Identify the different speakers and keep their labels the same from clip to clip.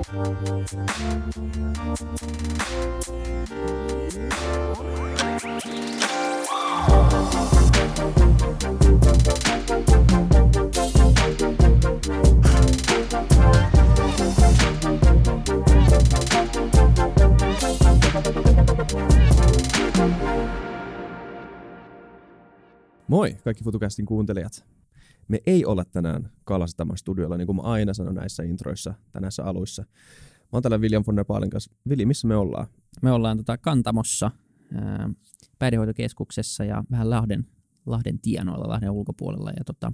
Speaker 1: Moi kaikki FutuCastin kuuntelijat. Me ei olla tänään Kalastaman studiolla, niin kuin mä aina sanon näissä introissa tai näissä aluissa. Mä oon täällä William von der kanssa. Vili, missä me ollaan?
Speaker 2: Me ollaan tota Kantamossa ää, päihdehoitokeskuksessa ja vähän Lahden, Lahden tienoilla, Lahden ulkopuolella. Ja tota,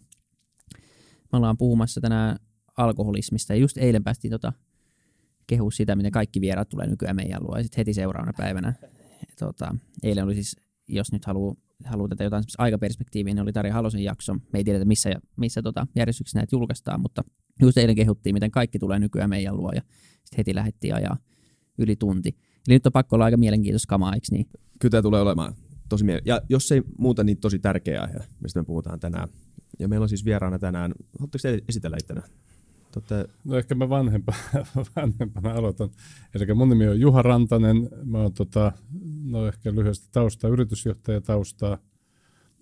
Speaker 2: me ollaan puhumassa tänään alkoholismista ja just eilen päästiin tota, kehua sitä, miten kaikki vieraat tulee nykyään meidän luo ja sitten heti seuraavana päivänä. Tota, eilen oli siis, jos nyt haluaa haluaa tätä jotain aikaperspektiiviä, niin oli Tarja Halosen jakso. Me ei tiedetä, missä, missä tota, järjestyksessä näitä julkaistaan, mutta just eilen kehuttiin, miten kaikki tulee nykyään meidän luo, ja sitten heti lähdettiin ajaa yli tunti. Eli nyt on pakko olla aika mielenkiintoista kamaa, eikö niin?
Speaker 1: Kyllä tämä tulee olemaan tosi miele- Ja jos ei muuta, niin tosi tärkeä aihe, mistä me puhutaan tänään. Ja meillä on siis vieraana tänään, haluatteko te esitellä itsenä?
Speaker 3: Totte... No ehkä mä vanhempa, vanhempana aloitan. Eli mun nimi on Juha Rantanen. Mä oon tota, no ehkä lyhyesti taustaa, yritysjohtaja taustaa.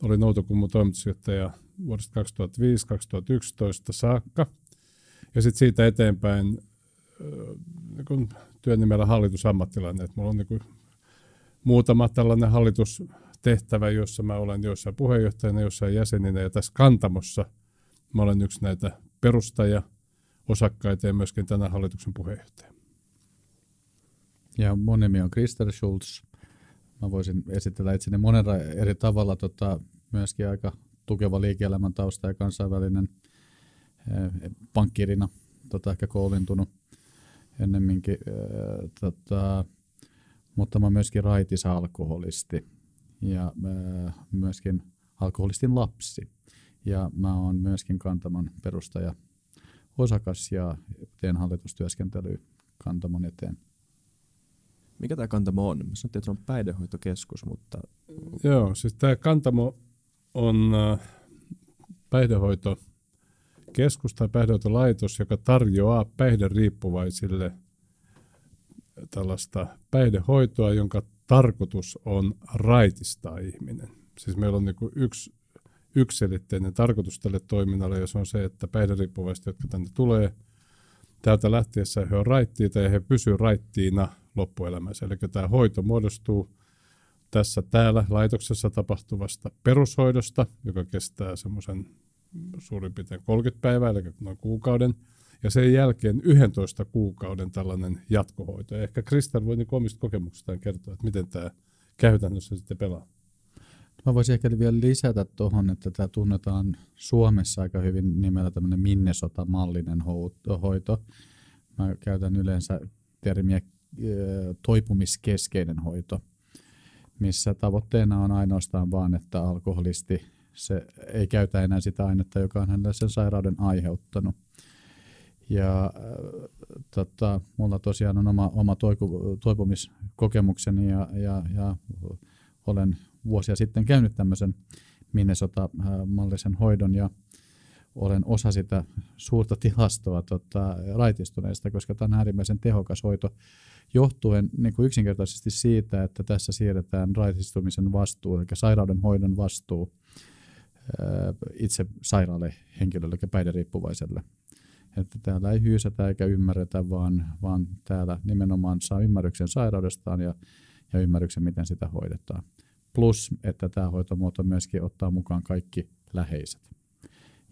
Speaker 3: Olin Outokummun toimitusjohtaja vuodesta 2005-2011 saakka. Ja sitten siitä eteenpäin niin työn nimellä hallitusammattilainen. Mulla on niin muutama tällainen hallitustehtävä, jossa mä olen jossain puheenjohtajana, jossain jäseninä. Ja tässä kantamossa mä olen yksi näitä perustaja – osakkaita ja myöskin tänä hallituksen puheenjohtaja.
Speaker 4: Ja mun nimi on Krister Schulz. Mä voisin esitellä itseni monella eri tavalla, tota, myöskin aika tukeva liike-elämän tausta ja kansainvälinen eh, pankkirina tota, ehkä koulintunut ennemminkin. Eh, tota, mutta mä myöskin raitis alkoholisti ja eh, myöskin alkoholistin lapsi. Ja mä oon myöskin kantaman perustaja osakas ja teen hallitustyöskentelyä Kantamon eteen.
Speaker 1: Mikä tämä Kantamo on? Mä sanottiin, että se on päihdehoitokeskus, mutta...
Speaker 3: Joo, siis tämä Kantamo on äh, päihdehoitokeskus tai päihdehoitolaitos, joka tarjoaa päihderiippuvaisille tällaista päihdehoitoa, jonka tarkoitus on raitistaa ihminen. Siis meillä on niin yksi yksiselitteinen tarkoitus tälle toiminnalle, jos on se, että päihderiippuvaiset, jotka tänne tulee, täältä lähtiessä he on raittiita ja he pysyvät raittiina loppuelämässä. Eli tämä hoito muodostuu tässä täällä laitoksessa tapahtuvasta perushoidosta, joka kestää semmoisen suurin piirtein 30 päivää, eli noin kuukauden, ja sen jälkeen 11 kuukauden tällainen jatkohoito. Ja ehkä Kristal voi niin omista kokemuksistaan kertoa, että miten tämä käytännössä sitten pelaa.
Speaker 4: Mä voisin ehkä vielä lisätä tuohon, että tämä tunnetaan Suomessa aika hyvin nimellä tämmöinen Minnesota-mallinen hoito. Mä käytän yleensä termiä toipumiskeskeinen hoito, missä tavoitteena on ainoastaan vaan, että alkoholisti se ei käytä enää sitä ainetta, joka on hänelle sen sairauden aiheuttanut. Ja tota, mulla tosiaan on oma, oma toipumiskokemukseni ja, ja, ja olen vuosia sitten käynyt tämmöisen Minnesota-mallisen hoidon ja olen osa sitä suurta tilastoa tota, raitistuneista, koska tämä on äärimmäisen tehokas hoito johtuen niin kuin yksinkertaisesti siitä, että tässä siirretään raitistumisen vastuu, eli sairauden hoidon vastuu itse sairaalle henkilölle, eli päihderiippuvaiselle. Että täällä ei hyysätä eikä ymmärretä, vaan, vaan täällä nimenomaan saa ymmärryksen sairaudestaan ja, ja ymmärryksen, miten sitä hoidetaan. Plus, että tämä hoitomuoto myöskin ottaa mukaan kaikki läheiset.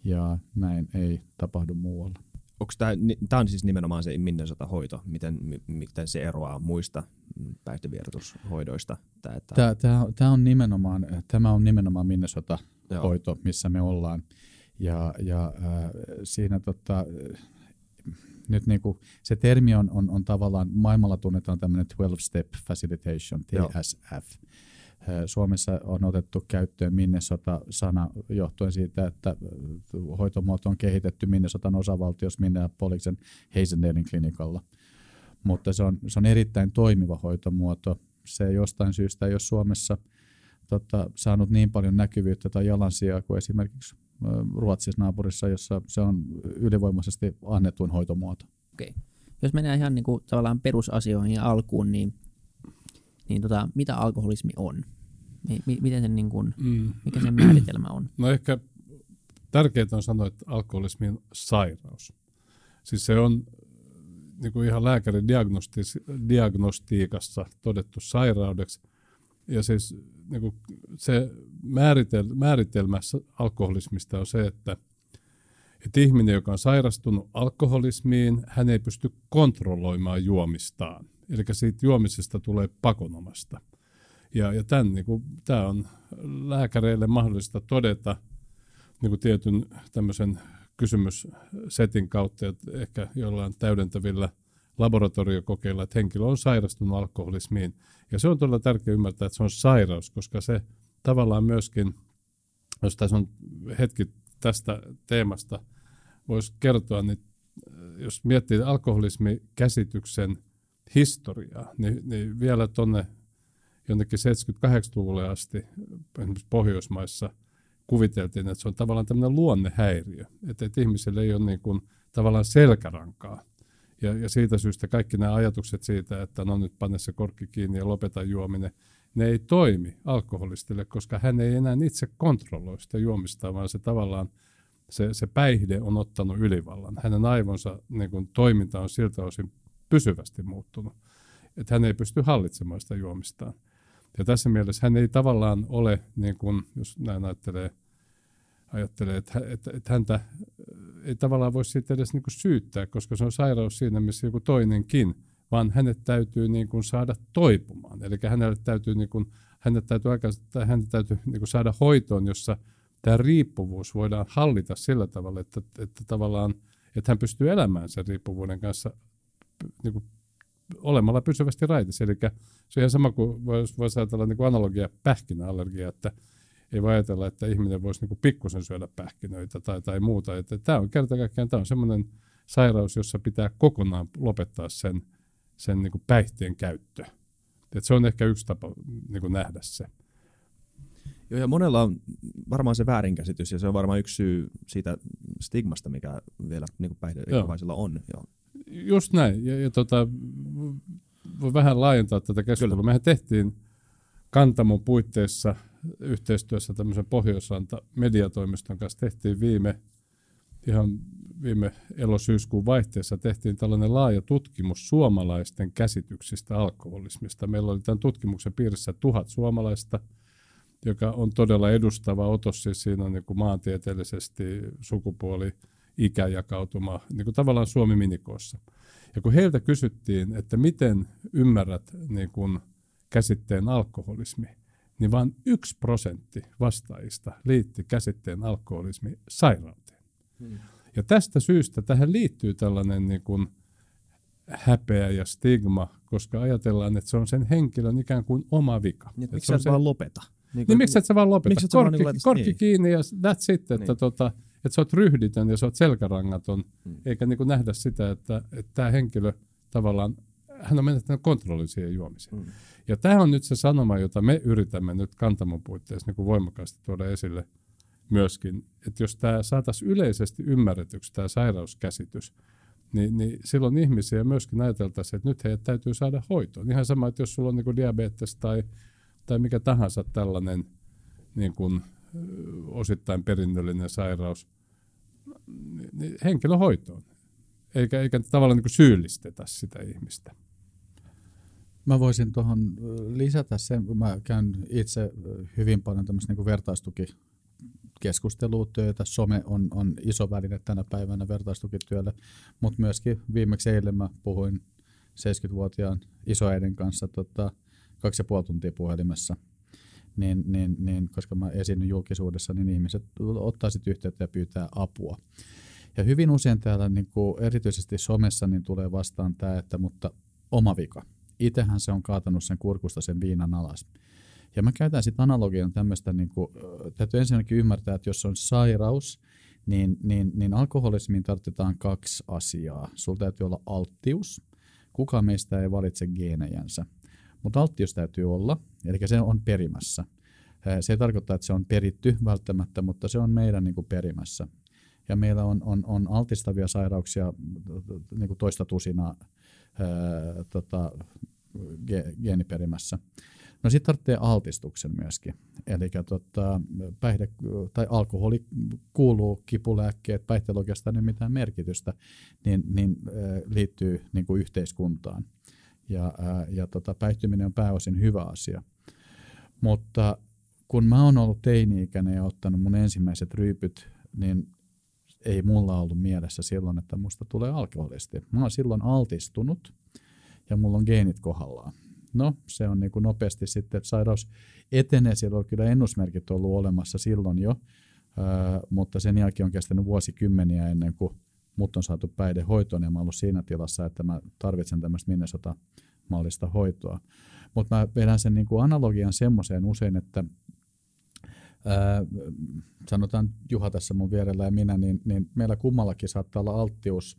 Speaker 4: Ja näin ei tapahdu muualla.
Speaker 1: Onko tämä, tämä on siis nimenomaan se Minnesota-hoito, miten, miten se eroaa muista päihtevierotushoidoista?
Speaker 4: Tämä, että... tämä, tämä, tämä, on nimenomaan, tämä on nimenomaan Minnesota-hoito, missä me ollaan. Ja, ja äh, siinä tota, nyt niinku, se termi on, on, on tavallaan, maailmalla tunnetaan tämmöinen 12-step facilitation, TSF. Joo Suomessa on otettu käyttöön Minnesota-sana johtuen siitä, että hoitomuoto on kehitetty Minnesotan osavaltiossa Minneapolisen Hazendalein klinikalla. Mutta se on, se on erittäin toimiva hoitomuoto. Se jostain syystä ei ole Suomessa tota, saanut niin paljon näkyvyyttä tai jalansijaa kuin esimerkiksi Ruotsissa naapurissa, jossa se on ylivoimaisesti annetuin hoitomuoto.
Speaker 2: Okei. jos mennään ihan niin kuin, tavallaan perusasioihin alkuun, niin, niin tota, mitä alkoholismi on? Mi- miten sen, niin kuin,
Speaker 3: Mm.
Speaker 2: mikä sen määritelmä on?
Speaker 3: No ehkä tärkeintä on sanoa, että alkoholismi on sairaus. Siis se on niin kuin ihan lääkärin diagnosti- diagnostiikassa todettu sairaudeksi. Ja siis niin kuin se määritel- määritelmä alkoholismista on se, että, että ihminen, joka on sairastunut alkoholismiin, hän ei pysty kontrolloimaan juomistaan. Eli siitä juomisesta tulee pakonomasta. Ja, ja tämän, niin kuin, tämä on lääkäreille mahdollista todeta niin kuin tietyn tämmöisen kysymyssetin kautta, että ehkä jollain täydentävillä laboratoriokokeilla, että henkilö on sairastunut alkoholismiin. Ja se on todella tärkeää ymmärtää, että se on sairaus, koska se tavallaan myöskin, jos tässä on hetki tästä teemasta, voisi kertoa, niin jos miettii alkoholismikäsityksen historiaa, niin, niin vielä tuonne jonnekin 78-luvulle asti esimerkiksi Pohjoismaissa kuviteltiin, että se on tavallaan tämmöinen luonnehäiriö, että, että ihmisillä ei ole niin kuin, tavallaan selkärankaa. Ja, ja siitä syystä kaikki nämä ajatukset siitä, että no nyt panne se korkki kiinni ja lopeta juominen, ne ei toimi alkoholistille, koska hän ei enää itse kontrolloi sitä juomista, vaan se tavallaan se, se päihde on ottanut ylivallan. Hänen aivonsa niin kuin, toiminta on siltä osin pysyvästi muuttunut, että hän ei pysty hallitsemaan sitä juomistaan. Ja tässä mielessä hän ei tavallaan ole, niin kuin, jos näin ajattelee, ajattelee että, että, että häntä ei tavallaan voi siitä edes niin kuin syyttää, koska se on sairaus siinä, missä joku toinenkin, vaan hänet täytyy niin kuin saada toipumaan. Eli hänelle täytyy, niin kuin, hänet täytyy, tai hänet täytyy niin kuin saada hoitoon, jossa tämä riippuvuus voidaan hallita sillä tavalla, että, että tavallaan että hän pystyy elämään sen riippuvuuden kanssa niin kuin olemalla pysyvästi raitissa. Eli se on ihan sama kuin voisi vois ajatella niin kuin analogia pähkinäallergia, että ei voi ajatella, että ihminen voisi niin kuin pikkusen syödä pähkinöitä tai, tai muuta. Että tämä on kerta kaikkiaan tämä on semmoinen sairaus, jossa pitää kokonaan lopettaa sen, sen niin kuin päihteen käyttö. Et se on ehkä yksi tapa niin kuin nähdä se.
Speaker 1: Joo, ja monella on varmaan se väärinkäsitys, ja se on varmaan yksi syy siitä stigmasta, mikä vielä niin päihderiippuvaisilla on. Joo.
Speaker 3: Just näin, ja, ja tota, voi vähän laajentaa tätä keskustelua. Kyllä. Mehän tehtiin Kantamon puitteissa yhteistyössä tämmöisen Pohjoisranta mediatoimiston kanssa tehtiin viime, ihan viime elosyyskuun vaihteessa tehtiin tällainen laaja tutkimus suomalaisten käsityksistä alkoholismista. Meillä oli tämän tutkimuksen piirissä tuhat suomalaista, joka on todella edustava otos, siis siinä on niin maantieteellisesti sukupuoli, ikäjakautuma, niin kuin tavallaan Suomi minikoossa. Ja kun heiltä kysyttiin, että miten ymmärrät niin kuin käsitteen alkoholismi, niin vain yksi prosentti vastaajista liitti käsitteen alkoholismi sairauteen. Hmm. Ja tästä syystä tähän liittyy tällainen niin kuin häpeä ja stigma, koska ajatellaan, että se on sen henkilön ikään kuin oma vika.
Speaker 1: Niin, miksi sä
Speaker 3: se...
Speaker 1: vaan lopeta?
Speaker 3: Niin, niin miksi et sä vaan lopeta?
Speaker 1: Miksi
Speaker 3: korkki,
Speaker 1: vaan niin
Speaker 3: korkki
Speaker 1: niin.
Speaker 3: kiinni ja that's it, että, niin. tota, että sä oot ryhditön ja sä oot selkärangaton, hmm. eikä niin kuin nähdä sitä, että, tämä henkilö tavallaan, hän on menettänyt kontrollin siihen juomiseen. Hmm. Ja tämä on nyt se sanoma, jota me yritämme nyt kantamon puitteissa niin kuin voimakkaasti tuoda esille myöskin, että jos tämä saataisiin yleisesti ymmärretyksi, tämä sairauskäsitys, niin, niin silloin ihmisiä myöskin ajateltaisiin, että nyt heidät täytyy saada hoitoon. Ihan sama, että jos sulla on niin kuin diabetes tai, tai mikä tahansa tällainen niin kuin, osittain perinnöllinen sairaus, niin, niin henkilöhoitoon. Eikä, eikä tavallaan niin syyllistetä sitä ihmistä.
Speaker 4: Mä voisin tuohon lisätä sen, kun mä käyn itse hyvin paljon tämmöistä niin vertaistuki keskustelutyötä. Some on, on iso väline tänä päivänä vertaistukityölle, mutta myöskin viimeksi eilen mä puhuin 70-vuotiaan isoäidin kanssa tota, kaksi ja puoli tuntia puhelimessa. Niin, niin, niin, koska mä esiinnyn julkisuudessa, niin ihmiset ottaa sitten yhteyttä ja pyytää apua. Ja hyvin usein täällä, niin kuin erityisesti somessa, niin tulee vastaan tämä, että mutta oma vika itsehän se on kaatanut sen kurkusta sen viinan alas. Ja mä käytän sitten analogian tämmöistä, niin kuin, täytyy ensinnäkin ymmärtää, että jos on sairaus, niin, niin, niin alkoholismiin tarvitaan kaksi asiaa. Sulla täytyy olla alttius. Kukaan meistä ei valitse geenejänsä. Mutta alttius täytyy olla, eli se on perimässä. Se ei tarkoita, että se on peritty välttämättä, mutta se on meidän niin kuin perimässä. Ja meillä on, on, on altistavia sairauksia niin kuin toista tusinaa ää, tota, ge, geeniperimässä. No sitten tarvitsee altistuksen myöskin. Eli tota, päihde, tai alkoholi kuuluu kipulääkkeet, päihteellä oikeastaan ei mitään merkitystä, niin, niin liittyy niin kuin yhteiskuntaan. Ja, ja tota, päihtyminen on pääosin hyvä asia. Mutta kun mä oon ollut teini-ikäinen ja ottanut mun ensimmäiset ryypyt, niin ei mulla ollut mielessä silloin, että musta tulee alkoholisti. Mä oon silloin altistunut ja mulla on geenit kohdallaan. No, se on niin kuin nopeasti sitten, että sairaus etenee, siellä on kyllä ennusmerkit ollut olemassa silloin jo, ää, mutta sen jälkeen on kestänyt vuosikymmeniä ennen kuin mut on saatu päihdehoitoon ja mä ollut siinä tilassa, että mä tarvitsen tämmöistä Minnesota-mallista hoitoa. Mutta mä vedän sen niin kuin analogian semmoiseen usein, että ää, sanotaan Juha tässä mun vierellä ja minä, niin, niin meillä kummallakin saattaa olla alttius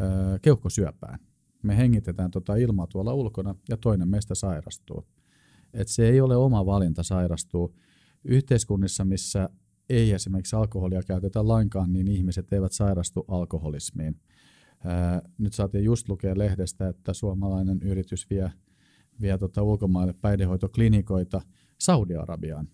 Speaker 4: ää, keuhkosyöpään me hengitetään tuota ilmaa tuolla ulkona ja toinen meistä sairastuu. Et se ei ole oma valinta sairastua. Yhteiskunnissa, missä ei esimerkiksi alkoholia käytetä lainkaan, niin ihmiset eivät sairastu alkoholismiin. Nyt saatiin just lukea lehdestä, että suomalainen yritys vie, vie tota ulkomaille päihdehoitoklinikoita Saudi-Arabiaan,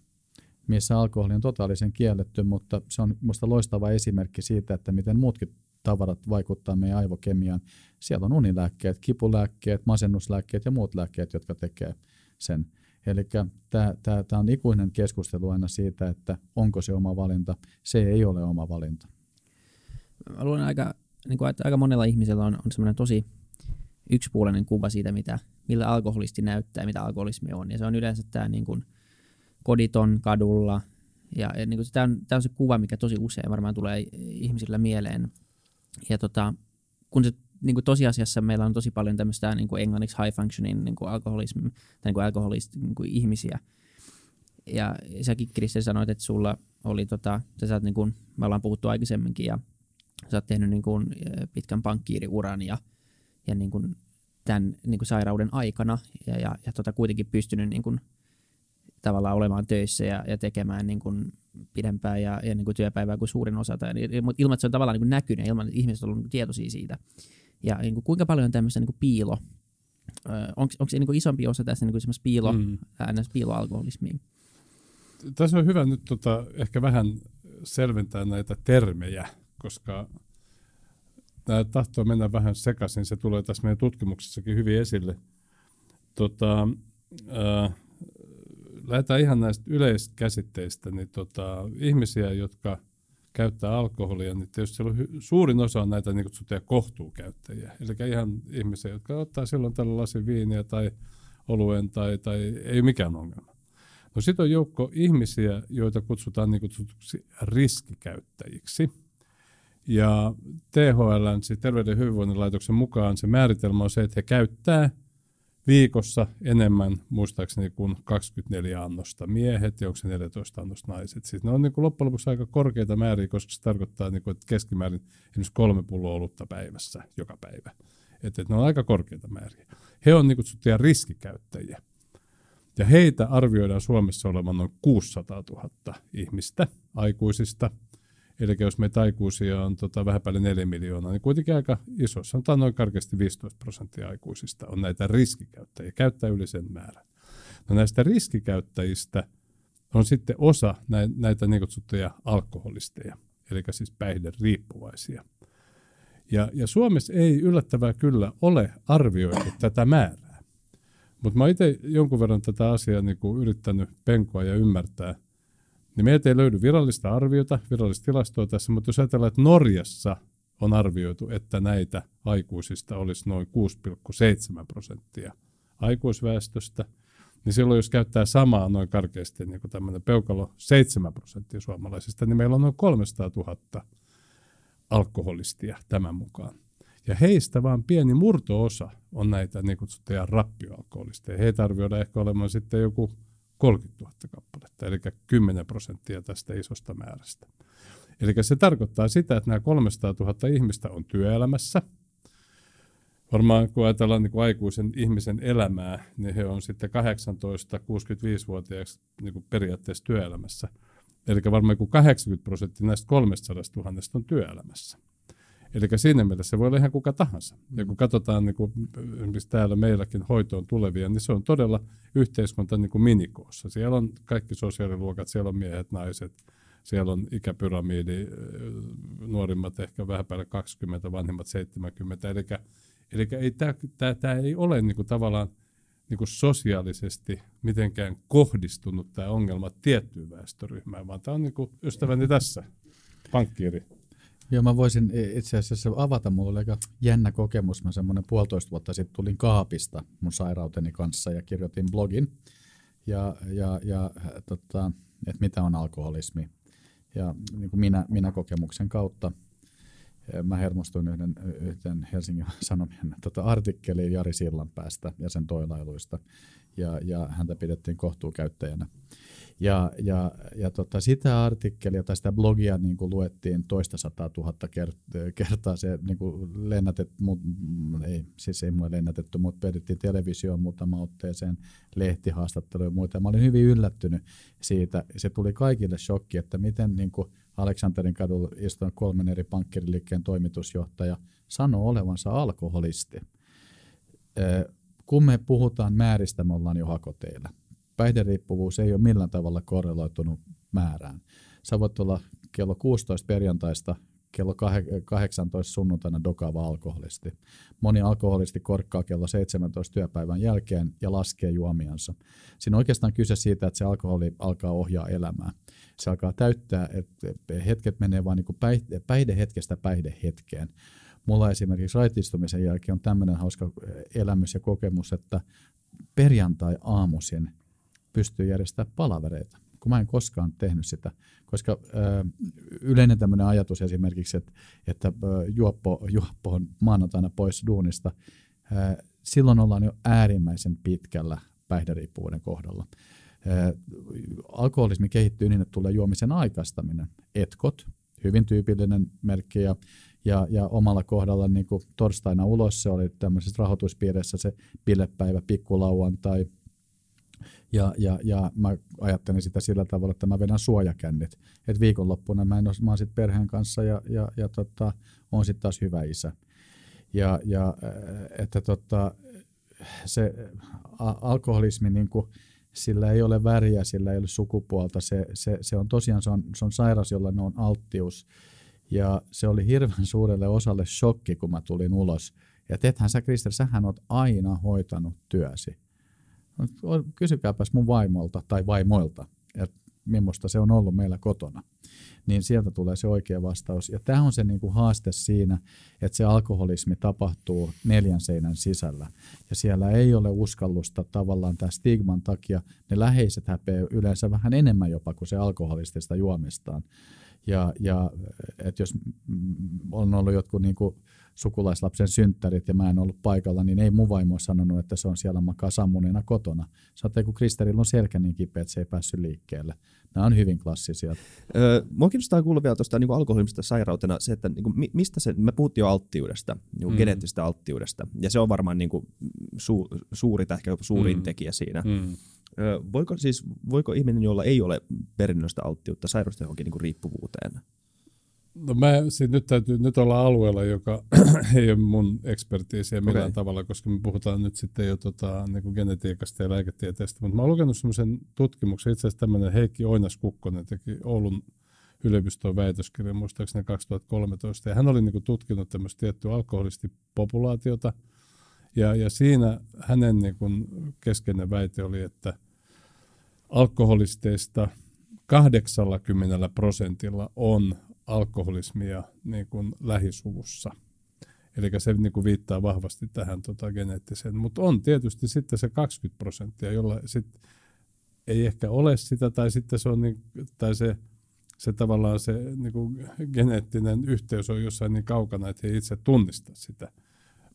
Speaker 4: missä alkoholi on totaalisen kielletty, mutta se on minusta loistava esimerkki siitä, että miten muutkin tavarat vaikuttaa meidän aivokemiaan. Siellä on unilääkkeet, kipulääkkeet, masennuslääkkeet ja muut lääkkeet, jotka tekee sen. Eli tämä on ikuinen keskustelu aina siitä, että onko se oma valinta. Se ei ole oma valinta.
Speaker 2: Mä luulen aika, niin kuin, että aika monella ihmisellä on, on semmoinen tosi yksipuolinen kuva siitä, mitä, millä alkoholisti näyttää, mitä alkoholismi on. Ja se on yleensä tämä niin kuin, koditon kadulla. Ja, ja niin kuin, tämä, on, tämä on se kuva, mikä tosi usein varmaan tulee ihmisillä mieleen ja tota, kun se niin kuin tosiasiassa meillä on tosi paljon tämmöistä niin kuin englanniksi high functioning niin kuin alkoholism, tai niin kuin alkoholist, niin kuin ihmisiä. Ja säkin Kristen sanoit, että sulla oli, tota, sä oot, niin kuin, me ollaan puhuttu aikaisemminkin, ja sä oot tehnyt niin kuin, pitkän pankkiiriuran ja, ja niin kuin, tämän niin kuin sairauden aikana, ja, ja, ja tota, kuitenkin pystynyt niin kuin, tavallaan olemaan töissä ja, ja tekemään niin kuin pidempään ja, ja niin kuin työpäivää kuin suurin osa, tai, mutta ilman, että se on tavallaan niin kuin näkynyt, ilman, että ihmiset ovat tietoisia siitä. Ja niin kuin, kuinka paljon on tämmöistä niin kuin piilo, onko, se niin isompi osa tässä niin kuin piilo, mm. äänes piiloalkoholismiin?
Speaker 3: Tässä on hyvä nyt tota, ehkä vähän selventää näitä termejä, koska tämä tahtoo mennä vähän sekaisin. Se tulee tässä meidän tutkimuksessakin hyvin esille. Tota, äh, lähdetään ihan näistä yleiskäsitteistä, niin tota, ihmisiä, jotka käyttää alkoholia, niin tietysti siellä on hy- suurin osa on näitä niin kutsuttuja kohtuukäyttäjiä. Eli ihan ihmisiä, jotka ottaa silloin tällä lasin viiniä tai oluen tai, tai ei mikään ongelma. No sitten on joukko ihmisiä, joita kutsutaan niin kutsutuksi riskikäyttäjiksi. Ja THL, siis Terveyden hyvinvoinnin laitoksen mukaan se määritelmä on se, että he käyttää – viikossa enemmän, muistaakseni, kuin 24 annosta miehet ja onko se 14 annosta naiset. Siis ne on niin kuin loppujen lopuksi aika korkeita määriä, koska se tarkoittaa, niin kuin, että keskimäärin esimerkiksi kolme pulloa olutta päivässä joka päivä. Että, että ne on aika korkeita määriä. He on niin kutsuttuja riskikäyttäjiä. Ja heitä arvioidaan Suomessa olevan noin 600 000 ihmistä, aikuisista – Eli jos meitä aikuisia on tota, vähän päälle 4 miljoonaa, niin kuitenkin aika iso, sanotaan noin karkeasti 15 prosenttia aikuisista on näitä riskikäyttäjiä, käyttää yli sen määrän. No näistä riskikäyttäjistä on sitten osa näitä niin kutsuttuja alkoholisteja, eli siis päihderiippuvaisia. Ja, ja Suomessa ei yllättävää kyllä ole arvioitu tätä määrää. Mutta mä itse jonkun verran tätä asiaa niin kuin yrittänyt penkoa ja ymmärtää – niin meiltä ei löydy virallista arviota, virallista tilastoa tässä, mutta jos ajatellaan, että Norjassa on arvioitu, että näitä aikuisista olisi noin 6,7 prosenttia aikuisväestöstä, niin silloin jos käyttää samaa noin karkeasti niin kuin tämmöinen peukalo 7 prosenttia suomalaisista, niin meillä on noin 300 000 alkoholistia tämän mukaan. Ja heistä vain pieni murtoosa on näitä niin kutsuttuja rappioalkoholisteja. Heitä arvioidaan ehkä olemaan sitten joku 30 000 kappaletta, eli 10 prosenttia tästä isosta määrästä. Eli se tarkoittaa sitä, että nämä 300 000 ihmistä on työelämässä. Varmaan kun ajatellaan niin kuin aikuisen ihmisen elämää, niin he on sitten 18-65-vuotiaaksi niin periaatteessa työelämässä. Eli varmaan kuin 80 prosenttia näistä 300 000 on työelämässä. Eli siinä mielessä se voi olla ihan kuka tahansa. Ja kun katsotaan niin kuin esimerkiksi täällä meilläkin hoitoon tulevia, niin se on todella yhteiskunta niin kuin minikoossa. Siellä on kaikki sosiaaliluokat, siellä on miehet, naiset, siellä on ikäpyramidi, nuorimmat ehkä vähän päälle 20, vanhimmat 70. Eli, eli ei, tämä, tämä, tämä ei ole niin kuin tavallaan niin kuin sosiaalisesti mitenkään kohdistunut tämä ongelma tiettyyn väestöryhmään, vaan tämä on niin kuin ystäväni tässä, pankkiiri.
Speaker 4: Joo, mä voisin itse asiassa avata. Mulla oli aika jännä kokemus. Mä semmoinen puolitoista vuotta sitten tulin kaapista mun sairauteni kanssa ja kirjoitin blogin, ja, ja, ja tota, että mitä on alkoholismi. Ja niin kuin minä, minä kokemuksen kautta mä hermostuin yhden, yhden Helsingin Sanomien tota, artikkeliin Jari Sillanpäästä ja sen toilailuista, ja, ja häntä pidettiin kohtuukäyttäjänä. Ja, ja, ja tota, sitä artikkelia tai sitä blogia niin kuin luettiin toista sataa tuhatta kertaa. Se niin kuin lennätet, mut, ei, siis ei mulle lennätetty, mutta vedettiin televisioon muutama otteeseen, lehtihaastatteluja ja muita. Mä olin hyvin yllättynyt siitä. Se tuli kaikille shokki, että miten niin kuin Aleksanterin kadulla istunut kolmen eri pankkiriliikkeen toimitusjohtaja sanoo olevansa alkoholisti. Kun me puhutaan määristä, me ollaan jo hakoteilla päihderiippuvuus ei ole millään tavalla korreloitunut määrään. Sä voit olla kello 16 perjantaista kello 18 sunnuntaina dokaava alkoholisti. Moni alkoholisti korkkaa kello 17 työpäivän jälkeen ja laskee juomiansa. Siinä on oikeastaan kyse siitä, että se alkoholi alkaa ohjaa elämää. Se alkaa täyttää, että hetket menee vain niin päihde, päihdehetkestä päihdehetkeen. Mulla esimerkiksi raitistumisen jälkeen on tämmöinen hauska elämys ja kokemus, että perjantai-aamuisin pystyy järjestämään palavereita, kun mä en koskaan tehnyt sitä. Koska ö, yleinen tämmöinen ajatus esimerkiksi, että, että juoppo, juoppo on maanantaina pois duunista, ö, silloin ollaan jo äärimmäisen pitkällä päihderiippuvuuden kohdalla. Ö, alkoholismi kehittyy niin, että tulee juomisen aikaistaminen. Etkot, hyvin tyypillinen merkki ja, ja, ja omalla kohdalla niin kuin torstaina ulos se oli tämmöisessä rahoituspiirissä se bilepäivä, pikkulauantai, ja, ja, ja mä ajattelin sitä sillä tavalla, että mä vedän suojakännit. Että viikonloppuna mä, en ole, mä oon sit perheen kanssa ja, ja, ja tota, on sitten taas hyvä isä. Ja, ja että tota, se alkoholismi, niin kuin, sillä ei ole väriä, sillä ei ole sukupuolta. Se, se, se on tosiaan se on, se on sairaus, jolla on alttius. Ja se oli hirveän suurelle osalle shokki, kun mä tulin ulos. Ja teethän sä, Krister, sähän oot aina hoitanut työsi kysykääpäs mun vaimolta tai vaimoilta, että millaista se on ollut meillä kotona. Niin sieltä tulee se oikea vastaus. Ja tämä on se niin kuin haaste siinä, että se alkoholismi tapahtuu neljän seinän sisällä. Ja siellä ei ole uskallusta tavallaan tämän stigman takia. Ne läheiset häpeä yleensä vähän enemmän jopa kuin se alkoholistista juomistaan. Ja, ja että jos on ollut jotkut niin kuin sukulaislapsen synttärit ja mä en ollut paikalla, niin ei mun vaimo sanonut, että se on siellä makaa sammuneena kotona. Sanotaan, kun Kristerillä on selkä niin kipeä, että se ei päässyt liikkeelle. Nämä on hyvin klassisia.
Speaker 1: Öö, mua kiinnostaa kuulla vielä tuosta niin alkoholimista sairautena se, että niin kuin, mistä se, me puhuttiin jo alttiudesta, niin mm. geneettisestä alttiudesta, ja se on varmaan niin kuin, su, suuri ehkä jopa suurin mm. tekijä siinä. Mm. Öö, voiko, siis, voiko ihminen, jolla ei ole perinnöllistä alttiutta, sairastua johonkin niin kuin riippuvuuteen?
Speaker 3: No mä, siis nyt täytyy nyt olla alueella, joka ei ole mun ekspertiisiä millään okay. tavalla, koska me puhutaan nyt sitten jo tota, niin kuin genetiikasta ja lääketieteestä. Mutta mä oon lukenut semmoisen tutkimuksen, itse asiassa tämmöinen Heikki Oinas-Kukkonen teki Oulun yliopiston väitöskirjan muistaakseni 2013. Ja hän oli niin kuin tutkinut tämmöistä tiettyä alkoholistipopulaatiota. Ja, ja siinä hänen niin kuin keskeinen väite oli, että alkoholisteista 80 prosentilla on alkoholismia niin kuin lähisuvussa. Eli se niin kuin viittaa vahvasti tähän tota, geneettiseen. Mutta on tietysti sitten se 20 prosenttia, jolla sit ei ehkä ole sitä, tai sitten se on niin, tai se, se tavallaan se niin kuin geneettinen yhteys on jossain niin kaukana, että he itse tunnista sitä.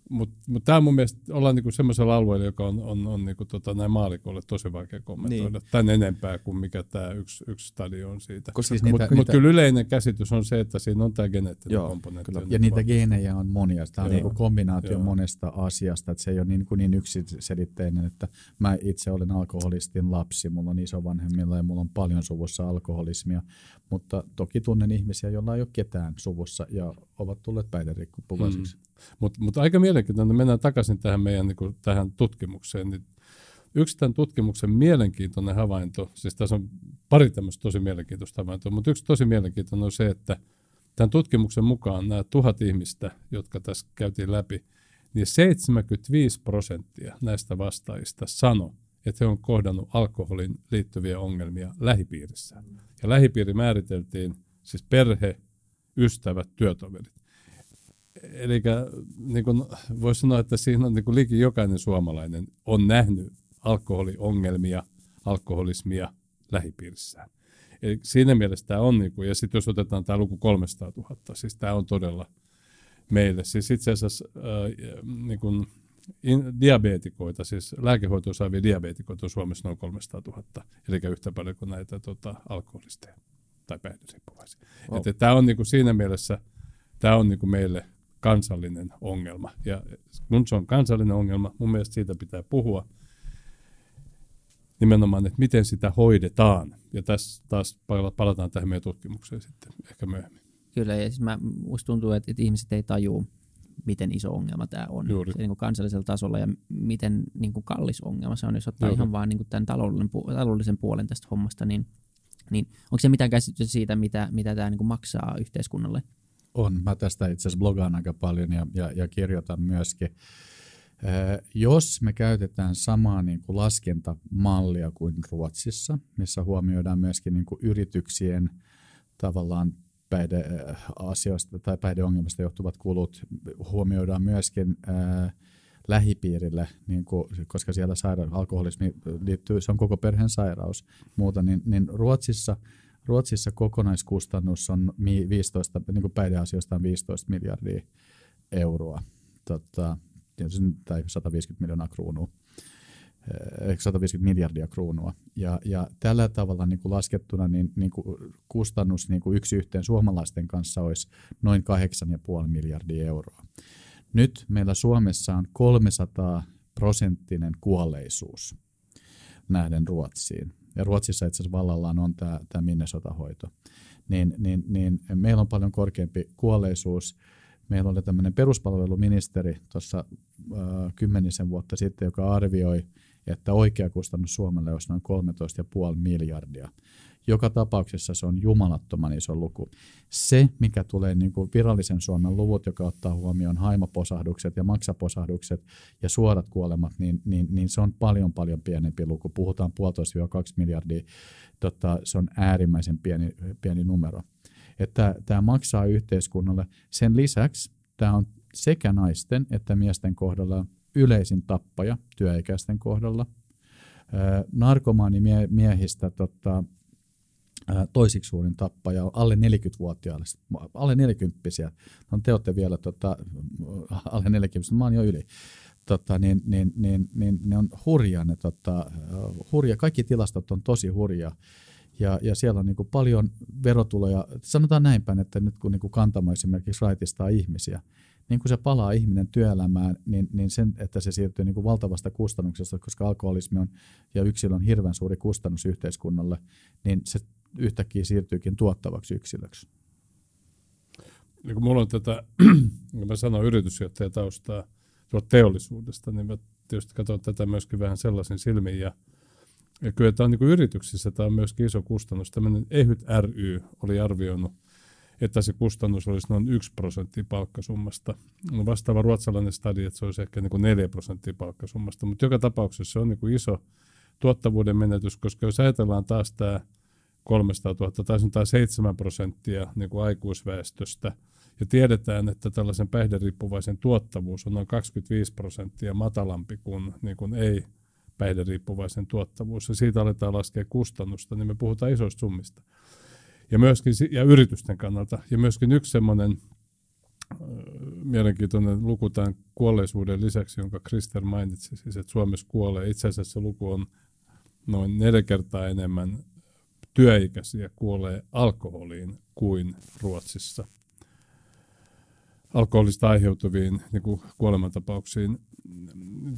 Speaker 3: Mutta mut tämä mun mielestä ollaan niinku semmoisella alueella, joka on, on, on niinku tota, näin maalikolle tosi vaikea kommentoida niin. tämän enempää kuin mikä tämä yksi, yksi stadio on siitä.
Speaker 4: Koska siis
Speaker 3: mutta mut kyllä yleinen käsitys on se, että siinä on tämä geneettinen
Speaker 1: Joo,
Speaker 3: komponentti.
Speaker 1: kyllä.
Speaker 4: Ja
Speaker 3: niinku
Speaker 4: niitä geenejä on monia. Tämä on
Speaker 3: Joo.
Speaker 4: niin kombinaatio
Speaker 3: Joo.
Speaker 4: monesta asiasta, että se ei ole niin, niin yksiselitteinen, että mä itse olen alkoholistin lapsi, mulla on isovanhemmilla ja mulla on paljon suvussa alkoholismia, mutta toki tunnen ihmisiä, joilla ei ole ketään suvussa ja ovat tulleet päihderiippuvaisiksi.
Speaker 3: Mutta mut aika mielenkiintoinen, mennään takaisin tähän meidän niin tähän tutkimukseen. Niin yksi tämän tutkimuksen mielenkiintoinen havainto, siis tässä on pari tämmöistä tosi mielenkiintoista havaintoa, mutta yksi tosi mielenkiintoinen on se, että tämän tutkimuksen mukaan nämä tuhat ihmistä, jotka tässä käytiin läpi, niin 75 prosenttia näistä vastaajista sano, että he on kohdannut alkoholin liittyviä ongelmia lähipiirissään. Ja lähipiiri määriteltiin siis perhe, ystävät, työtoverit. Eli niin voisi sanoa, että siinä on niin liki jokainen suomalainen on nähnyt alkoholiongelmia, alkoholismia lähipiirissään. Eli siinä mielessä tämä on, niin kuin, ja sitten jos otetaan tämä luku 300 000, siis tämä on todella meille. Siis itse asiassa äh, niin kuin in, diabeetikoita, siis lääkehoitoa saavia diabeetikoita on Suomessa noin 300 000, eli yhtä paljon kuin näitä tota, alkoholisteja tai päihderiippuvaisia.
Speaker 1: Wow.
Speaker 3: Että tämä on niin kuin siinä mielessä, tämä on niin kuin meille kansallinen ongelma. Ja kun se on kansallinen ongelma, mun mielestä siitä pitää puhua nimenomaan, että miten sitä hoidetaan. Ja tässä taas pala- palataan tähän meidän tutkimukseen sitten ehkä myöhemmin.
Speaker 2: Kyllä, ja siis mä, musta tuntuu, että, että ihmiset ei tajua, miten iso ongelma tämä on
Speaker 3: Juuri.
Speaker 2: se, niin kuin kansallisella tasolla ja miten niin kuin kallis ongelma se on, jos ottaa
Speaker 3: Juuri.
Speaker 2: ihan vaan niin kuin tämän taloudellisen, pu- taloudellisen puolen tästä hommasta, niin, niin onko se mitään käsitystä siitä, mitä, mitä tämä niin maksaa yhteiskunnalle?
Speaker 4: On. Mä tästä itse asiassa blogaan aika paljon ja, ja, ja kirjoitan myöskin. Ää, jos me käytetään samaa niin kuin laskentamallia kuin Ruotsissa, missä huomioidaan myöskin niin kuin yrityksien tavallaan päihdeasioista tai päihdeongelmista johtuvat kulut, huomioidaan myöskin ää, lähipiirille, niin kuin, koska siellä saira- alkoholismi liittyy, se on koko perheen sairaus, muuta, niin, niin Ruotsissa Ruotsissa kokonaiskustannus on mi- 15, niin kuin päihdeasioista on 15 miljardia euroa, tota, tai 150 miljoonaa kruunua, eh, 150 miljardia kruunua. Ja, ja tällä tavalla niin kuin laskettuna niin, niin kuin kustannus niin kuin yksi yhteen suomalaisten kanssa olisi noin 8,5 miljardia euroa. Nyt meillä Suomessa on 300 prosenttinen kuolleisuus nähden Ruotsiin. Ja Ruotsissa itse asiassa vallallaan on tämä, tämä Minnesota-hoito. Niin, niin, niin meillä on paljon korkeampi kuolleisuus. Meillä oli tämmöinen peruspalveluministeri tuossa äh, kymmenisen vuotta sitten, joka arvioi, että oikea kustannus Suomelle olisi noin 13,5 miljardia. Joka tapauksessa se on jumalattoman iso luku. Se, mikä tulee niin kuin virallisen Suomen luvut, joka ottaa huomioon haimoposahdukset ja maksaposahdukset ja suorat kuolemat, niin, niin, niin se on paljon paljon pienempi luku. Puhutaan puolitoista 2 miljardia. Tota, se on äärimmäisen pieni, pieni numero. Että tämä maksaa yhteiskunnalle. Sen lisäksi tämä on sekä naisten että miesten kohdalla yleisin tappaja työikäisten kohdalla. Narkomaanimiehistä tota, ää, toisiksi suurin tappaja on alle 40-vuotiaille, alle 40 no, te olette vielä tota, alle 40 mä oon jo yli. Tota, niin, niin, niin, niin, ne on hurjaa, ne, tota, hurja. kaikki tilastot on tosi hurjaa. Ja, ja siellä on niin kuin paljon verotuloja. Sanotaan näin päin, että nyt kun niin kuin kantamo esimerkiksi raitistaa ihmisiä, niin kun se palaa ihminen työelämään, niin, niin sen, että se siirtyy niin kuin valtavasta kustannuksesta, koska alkoholismi on ja yksilö on hirveän suuri kustannus yhteiskunnalle, niin se yhtäkkiä siirtyykin tuottavaksi yksilöksi.
Speaker 3: Niin kun mulla on tätä, kun mä sanon yritysjohtajataustaa tuolta teollisuudesta, niin mä tietysti katson tätä myöskin vähän sellaisin silmin. Ja, ja kyllä tämä on niin yrityksissä tämä on myöskin iso kustannus. Tämmöinen EHYT ry oli arvioinut, että se kustannus olisi noin 1 prosenttia palkkasummasta. No vastaava ruotsalainen stadi, että se olisi ehkä niin kuin 4 prosenttia palkkasummasta, mutta joka tapauksessa se on niin iso tuottavuuden menetys, koska jos ajatellaan taas tämä 300 000 tai sanotaan 7 prosenttia niin kuin aikuisväestöstä, ja tiedetään, että tällaisen päihderiippuvaisen tuottavuus on noin 25 prosenttia matalampi kuin, niin kuin ei päihderiippuvaisen tuottavuus, ja siitä aletaan laskea kustannusta, niin me puhutaan isoista summista. Ja myöskin ja yritysten kannalta. Ja myöskin yksi semmoinen mielenkiintoinen luku tämän kuolleisuuden lisäksi, jonka Krister mainitsi, siis että Suomessa kuolee. Itse asiassa se luku on noin neljä kertaa enemmän työikäisiä kuolee alkoholiin kuin Ruotsissa. Alkoholista aiheutuviin niin kuin kuolemantapauksiin.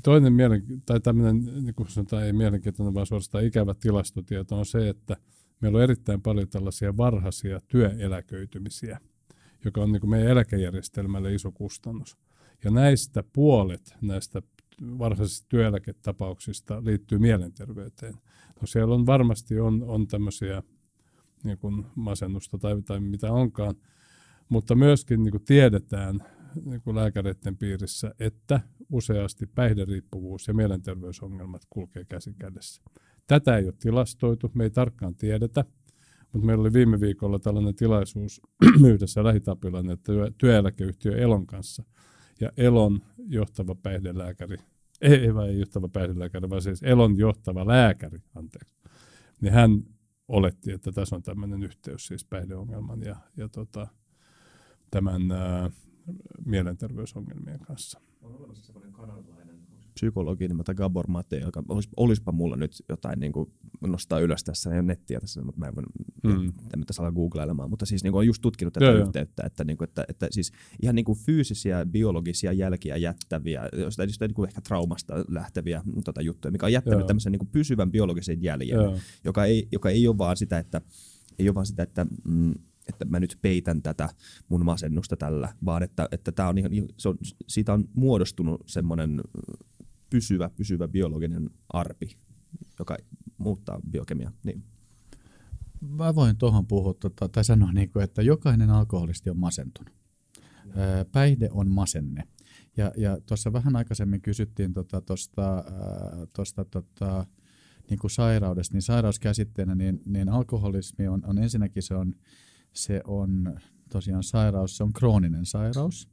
Speaker 3: Toinen mielen, tai tämmöinen, niin kuin sanotaan, ei mielenkiintoinen, vaan suorastaan ikävä tilastotieto on se, että meillä on erittäin paljon tällaisia varhaisia työeläköitymisiä, joka on niin kuin meidän eläkejärjestelmälle iso kustannus. Ja näistä puolet näistä varhaisista työeläketapauksista liittyy mielenterveyteen. No siellä on varmasti on, on tämmöisiä niin kuin masennusta tai, tai mitä onkaan, mutta myöskin niin kuin tiedetään niin kuin lääkäreiden piirissä, että useasti päihderiippuvuus ja mielenterveysongelmat kulkee käsi kädessä. Tätä ei ole tilastoitu, me ei tarkkaan tiedetä, mutta meillä oli viime viikolla tällainen tilaisuus yhdessä lähitapilan, että työeläkeyhtiö Elon kanssa. Ja Elon johtava päihdelääkäri, ei, ei, ei johtava päihdelääkäri, vaan siis Elon johtava lääkäri, anteeksi. Niin hän oletti, että tässä on tämmöinen yhteys siis päihdeongelman ja, ja tota, tämän ää, mielenterveysongelmien kanssa. On olemassa sellainen
Speaker 1: kanadalainen psykologi nimeltä Gabor Mate, joka olis, olispa mulla nyt jotain niin kuin nostaa ylös tässä, ei ole nettiä tässä, mutta mä en voi mm. tässä ala googlailemaan, mutta siis niin kuin on just tutkinut tätä joo, yhteyttä, että, niin kuin, että, että siis ihan niin kuin fyysisiä, biologisia jälkiä jättäviä, jostain, jostain niin kuin ehkä traumasta lähteviä tota juttuja, mikä on jättänyt joo. tämmöisen niin kuin pysyvän biologisen jäljen, joka ei, joka ei ole vaan sitä, että ei ole vaan sitä, että mm, että mä nyt peitän tätä mun masennusta tällä, vaan että, että tää on ihan, se on, siitä on muodostunut semmoinen pysyvä, pysyvä biologinen arpi, joka muuttaa biokemia. Niin.
Speaker 4: Mä voin tuohon puhua tota, tai sanoa, niin kuin, että jokainen alkoholisti on masentunut. Päihde on masenne. Ja, ja tuossa vähän aikaisemmin kysyttiin tuosta tota, tosta, tota, niin kuin sairaudesta, niin sairauskäsitteenä, niin, niin alkoholismi on, on ensinnäkin se on, se on tosiaan sairaus, se on krooninen sairaus,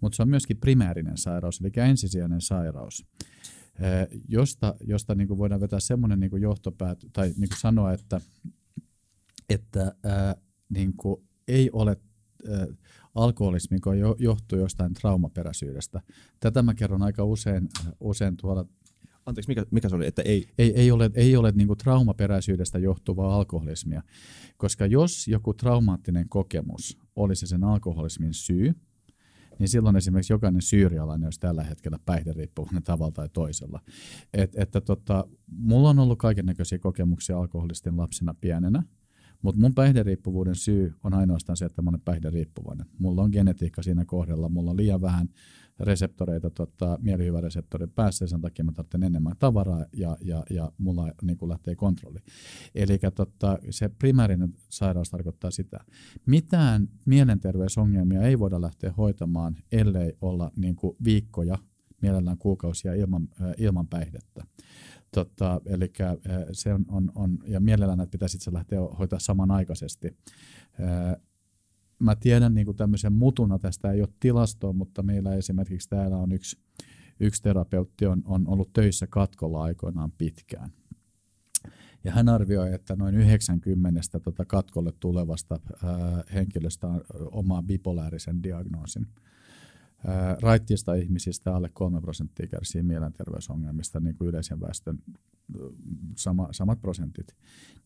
Speaker 4: mutta se on myöskin primäärinen sairaus, eli ensisijainen sairaus, josta, josta niin kuin voidaan vetää semmoinen niin johtopäät, tai niin kuin sanoa, että, että ää, niin kuin ei ole ää, alkoholismi, joka johtuu jostain traumaperäisyydestä. Tätä mä kerron aika usein, usein tuolla
Speaker 1: Anteeksi, mikä, mikä se oli, että ei?
Speaker 4: Ei, ei ole, ei ole niin kuin traumaperäisyydestä johtuvaa alkoholismia, koska jos joku traumaattinen kokemus olisi sen alkoholismin syy, niin silloin esimerkiksi jokainen syyrialainen olisi tällä hetkellä päihderiippuvainen tavalla tai toisella. Et, että tota, mulla on ollut kaiken näköisiä kokemuksia alkoholistin lapsena pienenä, mutta mun päihderiippuvuuden syy on ainoastaan se, että mä olen päihderiippuvainen. Mulla on genetiikka siinä kohdalla, mulla on liian vähän reseptoreita, tota, mielihyväreseptorin päässä, sen takia mä tarvitsen enemmän tavaraa ja, ja, ja mulla niin kuin lähtee kontrolli. Eli tota, se primäärinen sairaus tarkoittaa sitä. Mitään mielenterveysongelmia ei voida lähteä hoitamaan, ellei olla niin kuin viikkoja, mielellään kuukausia ilman, äh, ilman päihdettä. Tota, eli äh, se on, on, on, ja mielellään että pitäisi itse lähteä hoitaa samanaikaisesti. Mä tiedän niin tämmöisen mutuna, tästä ei ole tilastoa, mutta meillä esimerkiksi täällä on yksi, yksi terapeutti on, on ollut töissä katkolla aikoinaan pitkään. Ja hän arvioi, että noin 90 tota katkolle tulevasta ää, henkilöstä on omaa bipolaarisen diagnoosin. Ää, raittista ihmisistä alle 3 prosenttia kärsii mielenterveysongelmista, niin kuin yleisen väestön sama, samat prosentit.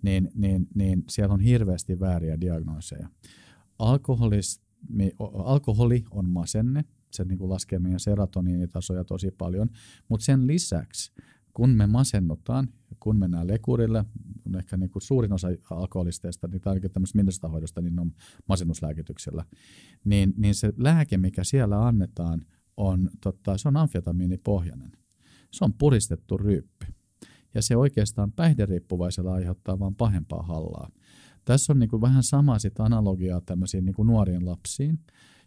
Speaker 4: Niin, niin, niin siellä on hirveästi vääriä diagnooseja alkoholismi, alkoholi on masenne, se niin kuin laskee meidän serotoniinitasoja tosi paljon, mutta sen lisäksi, kun me masennutaan, kun mennään lekurille, ehkä niin kuin suurin osa alkoholisteista, niin ainakin tämmöistä hoidosta, niin on masennuslääkityksellä, niin, niin se lääke, mikä siellä annetaan, on, totta, se on amfetamiinipohjainen. Se on puristettu ryyppi. Ja se oikeastaan päihderiippuvaisella aiheuttaa vain pahempaa hallaa. Tässä on niin kuin vähän sama sit analogiaa tämmöisiin niin kuin nuoriin lapsiin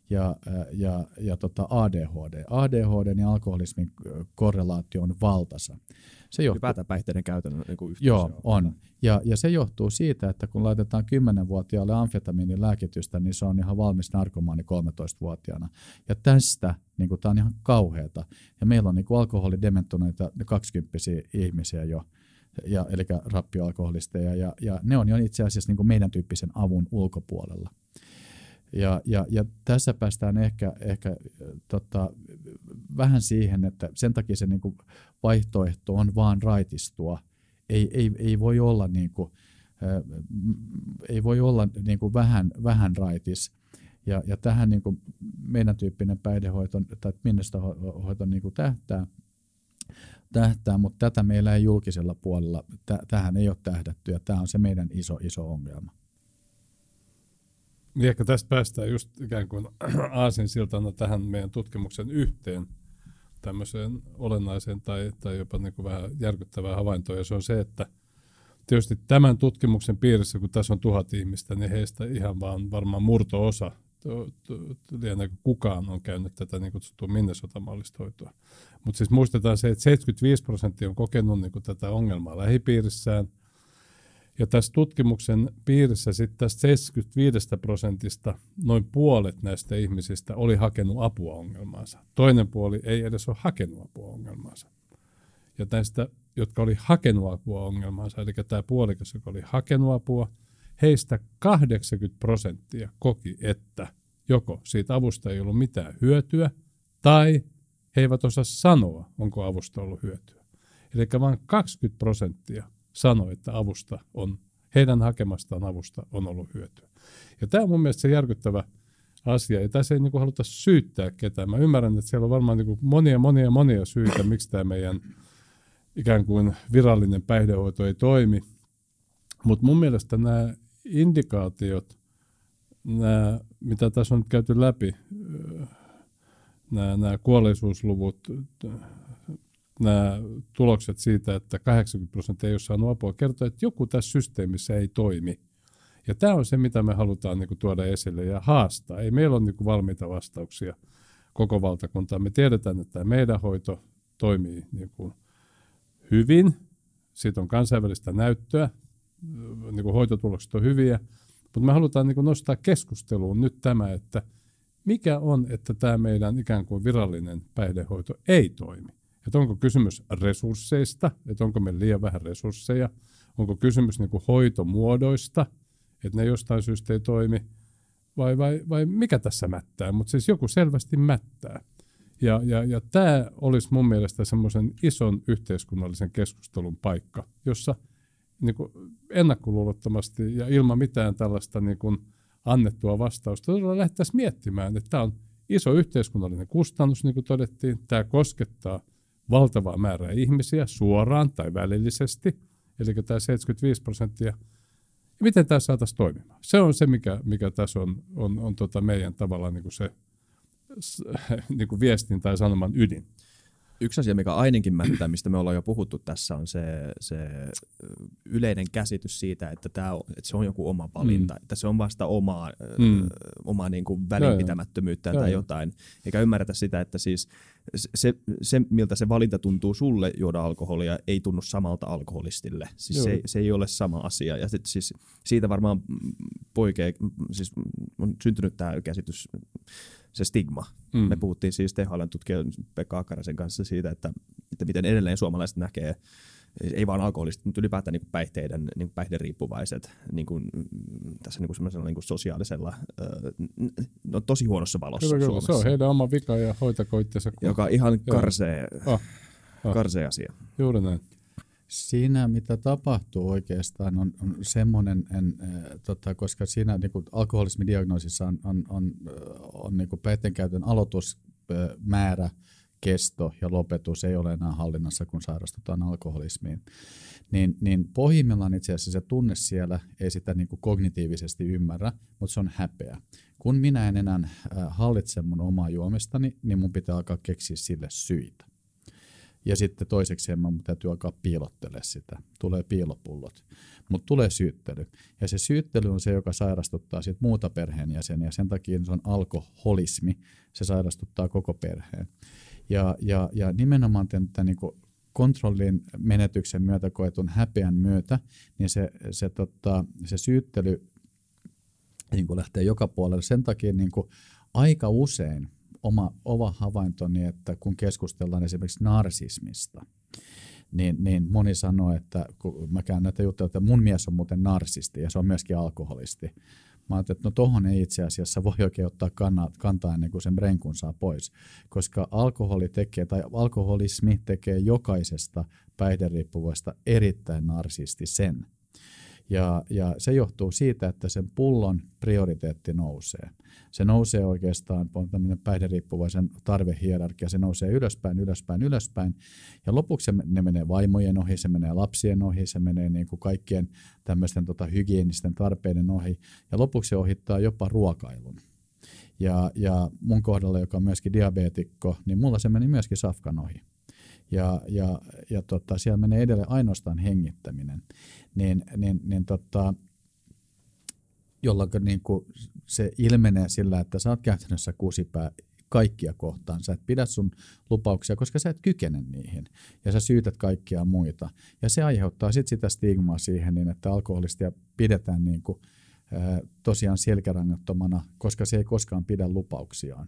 Speaker 4: ja, ja, ja tota ADHD. ADHD ja alkoholismin korrelaatio on valtasa.
Speaker 1: Se johtuu, Ylipäätään päihteiden käytön niin
Speaker 4: kuin Joo, on. Ja, ja se johtuu siitä, että kun laitetaan 10-vuotiaalle amfetamiinin lääkitystä, niin se on ihan valmis narkomaani 13-vuotiaana. Ja tästä niin tämä on ihan kauheata. Ja meillä on niin alkoholidementoneita 20 ihmisiä jo, ja, eli rappioalkoholisteja, ja, ja ne on jo itse asiassa niin kuin meidän tyyppisen avun ulkopuolella. Ja, ja, ja tässä päästään ehkä, ehkä tota, vähän siihen, että sen takia se niin kuin vaihtoehto on vaan raitistua. Ei, ei, ei voi olla, niin kuin, ei voi olla niin kuin vähän, vähän raitis. Ja, ja tähän niin kuin meidän tyyppinen päihdehoito tai minnestohoito niin kuin tähtää, tähtää, mutta tätä meillä ei julkisella puolella, tähän ei ole tähdätty ja tämä on se meidän iso, iso ongelma.
Speaker 3: Niin ehkä tästä päästään just ikään kuin aasinsiltana tähän meidän tutkimuksen yhteen tämmöiseen olennaiseen tai, tai jopa niin kuin vähän järkyttävää havaintoa, ja se on se, että tietysti tämän tutkimuksen piirissä, kun tässä on tuhat ihmistä, niin heistä ihan vaan varmaan murto-osa, lienee kukaan on käynyt tätä niin kutsuttua Minnesota-mallista hoitoa. Mutta siis muistetaan se, että 75 prosenttia on kokenut niin tätä ongelmaa lähipiirissään – ja tässä tutkimuksen piirissä sitten tästä 75 prosentista noin puolet näistä ihmisistä oli hakenut apua ongelmaansa. Toinen puoli ei edes ole hakenut apua ongelmaansa. Ja näistä, jotka oli hakenut apua ongelmaansa, eli tämä puolikas, joka oli hakenut apua, heistä 80 prosenttia koki, että joko siitä avusta ei ollut mitään hyötyä, tai he eivät osaa sanoa, onko avusta ollut hyötyä. Eli vain 20 prosenttia sanoi, että avusta on, heidän hakemastaan avusta on ollut hyötyä. Ja tämä on mun mielestä se järkyttävä asia. Ja tässä ei niin kuin haluta syyttää ketään. Mä ymmärrän, että siellä on varmaan niin kuin monia, monia, monia syitä, miksi tämä meidän ikään kuin virallinen päihdehoito ei toimi. Mutta mun mielestä nämä indikaatiot, nämä, mitä tässä on nyt käyty läpi, nämä, nämä kuolleisuusluvut, nämä tulokset siitä, että 80 prosenttia ei ole saanut apua, kertoo, että joku tässä systeemissä ei toimi. Ja tämä on se, mitä me halutaan niin kuin, tuoda esille ja haastaa. Ei meillä ole niin kuin, valmiita vastauksia koko valtakuntaan. Me tiedetään, että tämä meidän hoito toimii niin kuin, hyvin. Siitä on kansainvälistä näyttöä. Niin kuin, hoitotulokset on hyviä. Mutta me halutaan niin kuin, nostaa keskusteluun nyt tämä, että mikä on, että tämä meidän ikään kuin virallinen päihdehoito ei toimi. Että onko kysymys resursseista, että onko meillä liian vähän resursseja, onko kysymys niin kuin hoitomuodoista, että ne jostain syystä ei toimi, vai, vai, vai mikä tässä mättää, mutta siis joku selvästi mättää. Ja, ja, ja tämä olisi mun mielestä semmoisen ison yhteiskunnallisen keskustelun paikka, jossa niin kuin ennakkoluulottomasti ja ilman mitään tällaista niin kuin annettua vastausta todella lähdettäisiin miettimään, että tämä on iso yhteiskunnallinen kustannus, niin kuin todettiin, tämä koskettaa – valtavaa määrää ihmisiä suoraan tai välillisesti, eli tämä 75 prosenttia. Ja miten tämä saataisiin toimimaan? Se on se, mikä, mikä tässä on, on, on tota meidän tavallaan niin kuin se niin kuin viestin tai sanoman ydin.
Speaker 1: Yksi asia, mikä ainakin mättää, mistä me ollaan jo puhuttu tässä, on se, se yleinen käsitys siitä, että, tämä on, että se on joku oma valinta, mm. että se on vasta omaa, mm. omaa niin kuin välinpitämättömyyttä tai jotain, eikä ymmärretä sitä, että siis se, se, miltä se valinta tuntuu sulle juoda alkoholia, ei tunnu samalta alkoholistille. Siis se, se ei ole sama asia. Ja sit, siis siitä varmaan poikee, siis on syntynyt tämä käsitys se stigma. Mm. Me puhuttiin siis THLn tutkija Pekka Akarasen kanssa siitä, että, että miten edelleen suomalaiset näkee ei vain alkoholistit, mutta ylipäätään niin päihteiden, niin päihderiippuvaiset niin kuin, tässä niin kuin niin kuin sosiaalisella, no tosi huonossa valossa kyllä,
Speaker 3: kyllä. Se on heidän oma vika ja hoitako itseensä.
Speaker 1: Joka ihan karsee, oh, oh. karsee asia.
Speaker 3: Juuri näin.
Speaker 4: Siinä, mitä tapahtuu oikeastaan, on, on semmoinen, en, äh, tota, koska siinä niin kuin alkoholismidiagnoosissa on, on, on, on niin kuin käytön aloitusmäärä, kesto ja lopetus ei ole enää hallinnassa, kun sairastutaan alkoholismiin. Niin, niin pohjimmillaan itse asiassa se tunne siellä ei sitä niin kuin kognitiivisesti ymmärrä, mutta se on häpeä. Kun minä en enää hallitse mun omaa juomistani, niin mun pitää alkaa keksiä sille syitä. Ja sitten toiseksi mun täytyy alkaa piilottele sitä. Tulee piilopullot. Mutta tulee syyttely. Ja se syyttely on se, joka sairastuttaa sit muuta perheenjäseniä. Sen takia se on alkoholismi. Se sairastuttaa koko perheen. Ja, ja, ja nimenomaan tämän, tämän niin kontrollin menetyksen myötä koetun häpeän myötä, niin se, se, tota, se syyttely niin lähtee joka puolelle. Sen takia niin aika usein oma, oma havaintoni, että kun keskustellaan esimerkiksi narsismista, niin, niin moni sanoo, että kun mä käyn näitä juttuja, että mun mies on muuten narsisti ja se on myöskin alkoholisti. Mä ajattelin, että no tohon ei itse asiassa voi oikein ottaa kantaa ennen kuin sen brenkun saa pois, koska alkoholi tekee, tai alkoholismi tekee jokaisesta päihderiippuvaista erittäin narsistisen. Ja, ja se johtuu siitä, että sen pullon prioriteetti nousee. Se nousee oikeastaan, on tämmöinen päihderiippuvaisen tarvehierarkia, se nousee ylöspäin, ylöspäin, ylöspäin. Ja lopuksi se, ne menee vaimojen ohi, se menee lapsien ohi, se menee niin kuin kaikkien tämmöisten tota, hygienisten tarpeiden ohi. Ja lopuksi se ohittaa jopa ruokailun. Ja, ja mun kohdalla, joka on myöskin diabeetikko, niin mulla se meni myöskin safkan ohi ja, ja, ja tota, siellä menee edelleen ainoastaan hengittäminen, niin, niin, niin tota, jolloin niin kuin se ilmenee sillä, että sä oot käytännössä kusipää kaikkia kohtaan. Sä et pidä sun lupauksia, koska sä et kykene niihin. Ja sä syytät kaikkia muita. Ja se aiheuttaa sitten sitä stigmaa siihen, niin että alkoholistia pidetään niin kuin, ää, tosiaan selkärangattomana, koska se ei koskaan pidä lupauksiaan.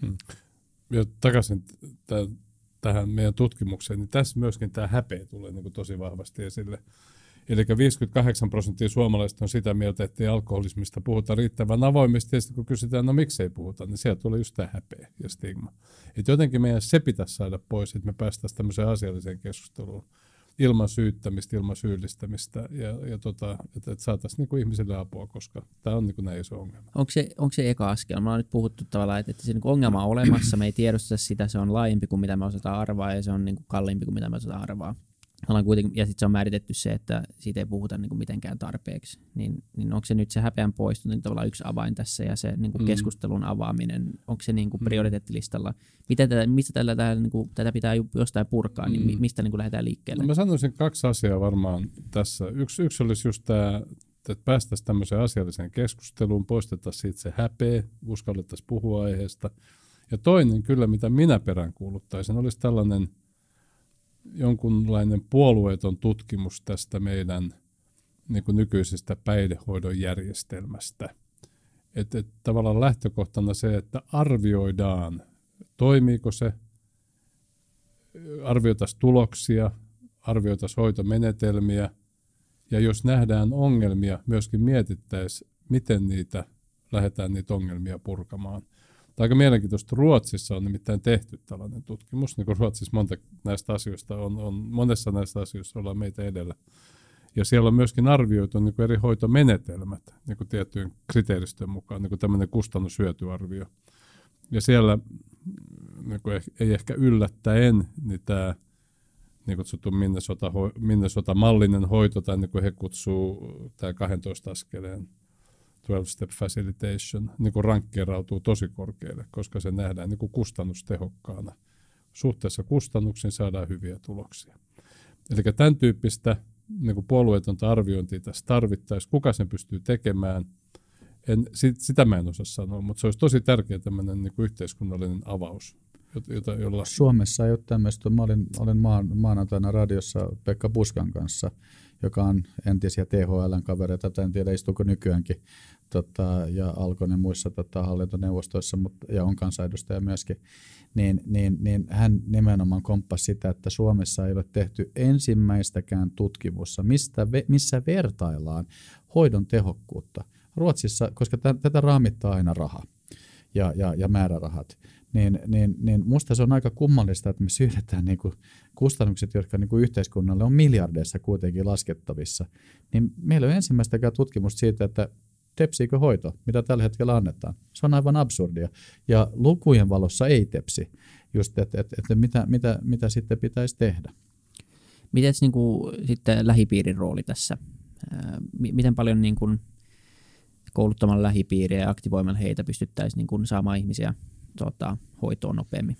Speaker 3: Hmm ja takaisin t- tähän meidän tutkimukseen, niin tässä myöskin tämä häpeä tulee niin kuin tosi vahvasti esille. Eli 58 prosenttia suomalaisista on sitä mieltä, että ei alkoholismista puhuta riittävän avoimesti, ja sitten kun kysytään, no miksei puhuta, niin sieltä tulee just tämä häpeä ja stigma. Että jotenkin meidän se pitäisi saada pois, että me päästäisiin tämmöiseen asialliseen keskusteluun ilman syyttämistä, ilman syyllistämistä ja, ja tota, että, että saataisiin niin kuin ihmisille apua, koska tämä on niin kuin näin iso ongelma.
Speaker 2: Onko se, onko se eka askel? Me on nyt puhuttu tavallaan, että, että se niin ongelma on olemassa, me ei tiedosta sitä, se on laajempi kuin mitä me osataan arvaa ja se on niin kuin kalliimpi kuin mitä me osataan arvaa ollaan kuitenkin, ja sitten se on määritetty se, että siitä ei puhuta niin kuin mitenkään tarpeeksi, niin, niin onko se nyt se häpeän poisto niin tavallaan yksi avain tässä ja se niin kuin mm. keskustelun avaaminen, onko se niin kuin mm. prioriteettilistalla? Miten tätä, mistä tällä, tällä, niin kuin, tätä pitää jostain purkaa, niin mm. niin mistä niin kuin lähdetään liikkeelle?
Speaker 3: No mä sanoisin kaksi asiaa varmaan tässä. Yksi, yksi olisi just tämä, että päästäisiin tämmöiseen asialliseen keskusteluun, poistettaisiin siitä se häpeä, uskallettaisiin puhua aiheesta. Ja toinen kyllä, mitä minä peräänkuuluttaisin, olisi tällainen – jonkunlainen puolueeton tutkimus tästä meidän niin kuin nykyisestä päihdehoidon järjestelmästä. Että et tavallaan lähtökohtana se, että arvioidaan, toimiiko se, arvioitaisiin tuloksia, arvioitaisiin hoitomenetelmiä, ja jos nähdään ongelmia, myöskin mietittäisiin, miten niitä lähdetään niitä ongelmia purkamaan. Tämä aika mielenkiintoista. Ruotsissa on nimittäin tehty tällainen tutkimus. Niin kuin Ruotsissa monta näistä asioista on, on, monessa näistä asioista ollaan meitä edellä. Ja siellä on myöskin arvioitu niin kuin eri hoitomenetelmät niin kuin tiettyjen kriteeristön mukaan, niin kuin tämmöinen kustannushyötyarvio. Ja siellä niin kuin ei ehkä yllättäen, niin tämä niin kutsuttu Minnesota, Minnesota-mallinen hoito, tai niin kuin he kutsuu tämä 12 askeleen 12-step facilitation niin kuin rankkeerautuu tosi korkealle, koska se nähdään niin kuin kustannustehokkaana. Suhteessa kustannuksiin saadaan hyviä tuloksia. Eli tämän tyyppistä niin kuin puolueetonta arviointia tässä tarvittaisiin. Kuka sen pystyy tekemään? En, sitä mä en osaa sanoa, mutta se olisi tosi tärkeä tämmöinen niin kuin yhteiskunnallinen avaus. Jota, jolla...
Speaker 4: Suomessa ei ole tämmöistä. Mä olin, olin maan, maanantaina radiossa Pekka Puskan kanssa – joka on entisiä THLn kavereita, en tiedä istuuko nykyäänkin, tota, ja Alkonen muissa tota, hallintoneuvostoissa mutta, ja on kansanedustaja myöskin, niin, niin, niin hän nimenomaan komppasi sitä, että Suomessa ei ole tehty ensimmäistäkään tutkimusta, mistä, missä vertaillaan hoidon tehokkuutta. Ruotsissa, koska tätä raamittaa aina raha ja, ja, ja määrärahat, niin, niin, niin musta se on aika kummallista, että me syydetään niin kuin kustannukset, jotka niin kuin yhteiskunnalle on miljardeissa kuitenkin laskettavissa, niin meillä on ensimmäistäkään tutkimusta siitä, että tepsiikö hoito, mitä tällä hetkellä annetaan. Se on aivan absurdia. Ja lukujen valossa ei tepsi, just että, että, että mitä, mitä, mitä sitten pitäisi tehdä.
Speaker 2: Miten niin kuin, sitten lähipiirin rooli tässä? Miten paljon niin kuin, kouluttamalla lähipiiriä ja aktivoimalla heitä pystyttäisiin niin kuin, saamaan ihmisiä tota, hoitoon nopeammin?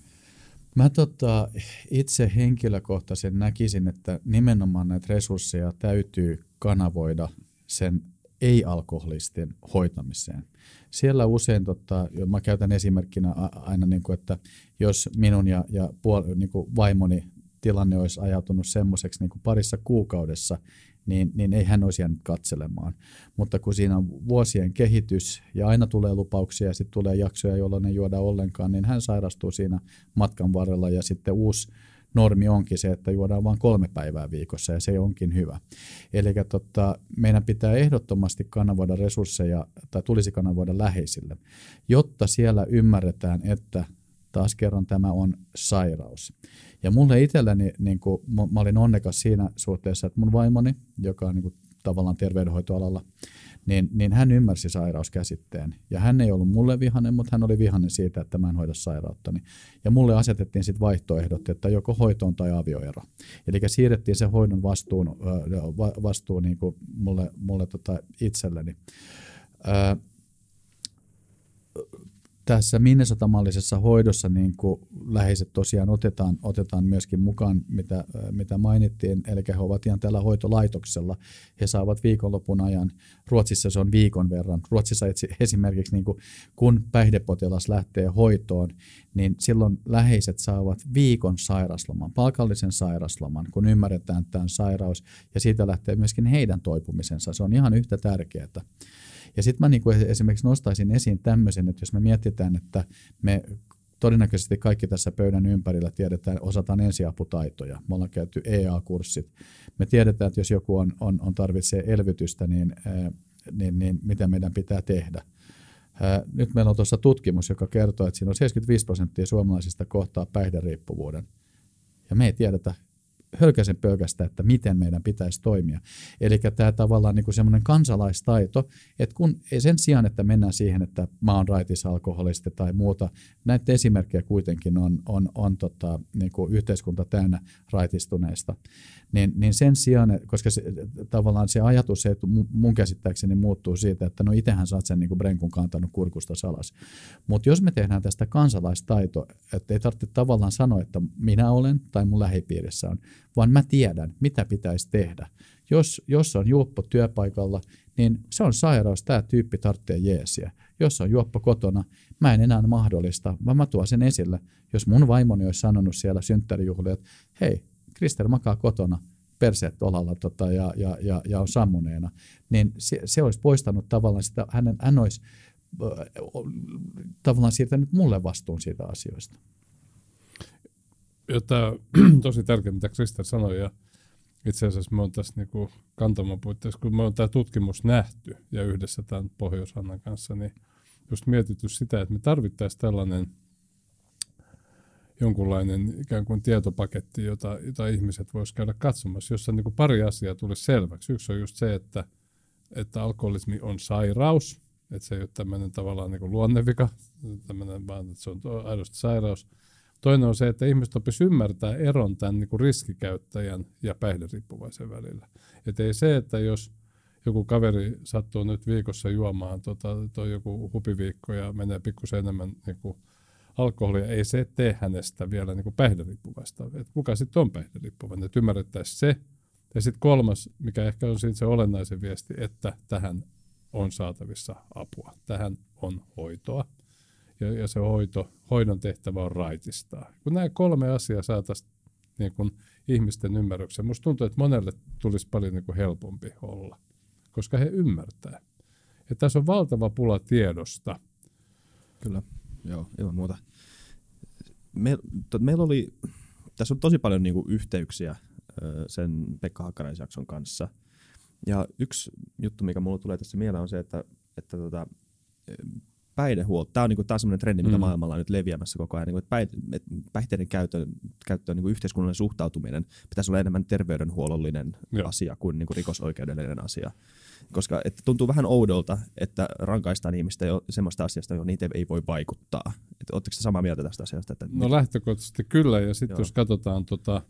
Speaker 4: Mä tota, itse henkilökohtaisen näkisin, että nimenomaan näitä resursseja täytyy kanavoida sen ei-alkoholisten hoitamiseen. Siellä usein, tota, mä käytän esimerkkinä aina, niin kuin, että jos minun ja, ja puol, niin kuin vaimoni tilanne olisi ajautunut semmoiseksi niin parissa kuukaudessa, niin, niin ei hän olisi jäänyt katselemaan. Mutta kun siinä on vuosien kehitys ja aina tulee lupauksia ja sitten tulee jaksoja, jolloin ei juoda ollenkaan, niin hän sairastuu siinä matkan varrella ja sitten uusi normi onkin se, että juodaan vain kolme päivää viikossa ja se onkin hyvä. Eli tota, meidän pitää ehdottomasti kanavoida resursseja tai tulisi kanavoida läheisille, jotta siellä ymmärretään, että taas kerran tämä on sairaus. Ja mulle itselleni, niin kuin, mä olin onnekas siinä suhteessa, että mun vaimoni, joka on niin kuin, tavallaan terveydenhoitoalalla, niin, niin hän ymmärsi sairauskäsitteen. Ja hän ei ollut mulle vihanen, mutta hän oli vihanen siitä, että mä en hoida sairauttani. Ja mulle asetettiin sitten vaihtoehdot, että joko hoitoon tai avioero. Eli siirrettiin se hoidon vastuun, vastuu niin kuin mulle, mulle tota itselleni tässä Minnesota-mallisessa hoidossa niin kuin läheiset tosiaan otetaan, otetaan myöskin mukaan, mitä, mitä mainittiin, eli he ovat ihan tällä hoitolaitoksella. He saavat viikonlopun ajan, Ruotsissa se on viikon verran. Ruotsissa esimerkiksi niin kuin, kun päihdepotilas lähtee hoitoon, niin silloin läheiset saavat viikon sairasloman, palkallisen sairasloman, kun ymmärretään tämän sairaus, ja siitä lähtee myöskin heidän toipumisensa. Se on ihan yhtä tärkeää. Ja sitten mä niin kuin esimerkiksi nostaisin esiin tämmöisen, että jos me mietitään, että me todennäköisesti kaikki tässä pöydän ympärillä tiedetään, osataan ensiaputaitoja. Me ollaan käyty EA-kurssit. Me tiedetään, että jos joku on, on, on tarvitsee elvytystä, niin, niin, niin mitä meidän pitää tehdä. Nyt meillä on tuossa tutkimus, joka kertoo, että siinä on 75 prosenttia suomalaisista kohtaa päihderiippuvuuden. Ja me ei tiedetä hölkäsen pölkästä, että miten meidän pitäisi toimia. Eli tämä tavallaan niin semmoinen kansalaistaito, että kun sen sijaan, että mennään siihen, että mä oon raitis alkoholisti tai muuta, näitä esimerkkejä kuitenkin on, on, on tota, niin kuin yhteiskunta täynnä raitistuneista, niin, niin sen sijaan, koska se, tavallaan se ajatus, se, että mun käsittääkseni muuttuu siitä, että no itsehän sä oot sen niin brenkun kantanut kurkusta salas. Mutta jos me tehdään tästä kansalaistaito, että ei tarvitse tavallaan sanoa, että minä olen tai mun lähipiirissä on, vaan mä tiedän, mitä pitäisi tehdä. Jos, jos on juoppo työpaikalla, niin se on sairaus, tämä tyyppi tarvitsee jeesiä. Jos on juoppo kotona, mä en enää mahdollista, vaan mä tuon sen esille. Jos mun vaimoni olisi sanonut siellä synttärijuhlilla, että hei, Krister makaa kotona, perseet olalla tota, ja, ja, ja, ja on sammuneena, niin se, se olisi poistanut tavallaan sitä, hänen, hän olisi äh, tavallaan siirtänyt mulle vastuun siitä asioista.
Speaker 3: Tämä tosi tärkeä, mitä Krister sanoi, ja itse asiassa me on tässä niin kantaman puitteissa, kun me on tämä tutkimus nähty ja yhdessä tämän pohjois kanssa, niin just mietitty sitä, että me tarvittaisiin tällainen – jonkunlainen ikään kuin tietopaketti, jota, jota ihmiset voisivat käydä katsomassa, jossa niin kuin pari asiaa tulisi selväksi. Yksi on just se, että, että alkoholismi on sairaus, että se ei ole tämmöinen tavallaan niin kuin luonnevika, tämmöinen, vaan että se on aidosti sairaus. Toinen on se, että ihmiset opisivat ymmärtää eron tämän niin kuin riskikäyttäjän ja päihderiippuvaisen välillä. Että ei se, että jos joku kaveri sattuu nyt viikossa juomaan tota, toi joku hupiviikko ja menee pikkusen enemmän niin kuin alkoholia, ei se tee hänestä vielä niin kuin. Et kuka sitten on päihderiippuvainen, että ymmärrettäisiin se. Ja sitten kolmas, mikä ehkä on siitä se olennaisen viesti, että tähän on saatavissa apua. Tähän on hoitoa. Ja, ja se hoito, hoidon tehtävä on raitistaa. Kun nämä kolme asiaa saataisiin niin kuin ihmisten ymmärrykseen, minusta tuntuu, että monelle tulisi paljon niin kuin helpompi olla, koska he ymmärtää. Ja tässä on valtava pula tiedosta.
Speaker 1: Kyllä. Joo, ilman muuta. Me, to, meillä oli, tässä on tosi paljon niinku yhteyksiä sen Pekka Hakkaraisjakson kanssa. Ja yksi juttu, mikä mulle tulee tässä mieleen, on se, että, että tota, päihdehuolto, tämä on, niinku, tää on sellainen trendi, mikä mm. maailmalla on nyt leviämässä koko ajan, niinku, että päihteiden käyttö, käyttö on niinku yhteiskunnallinen suhtautuminen pitäisi olla enemmän terveydenhuollollinen Joo. asia kuin niinku rikosoikeudellinen asia koska että tuntuu vähän oudolta, että rankaistaan ihmistä jo semmoista asiasta, johon niitä ei voi vaikuttaa. Oletteko samaa mieltä tästä asiasta? Että
Speaker 3: no lähtökohtaisesti kyllä, ja sitten jos katsotaan tota,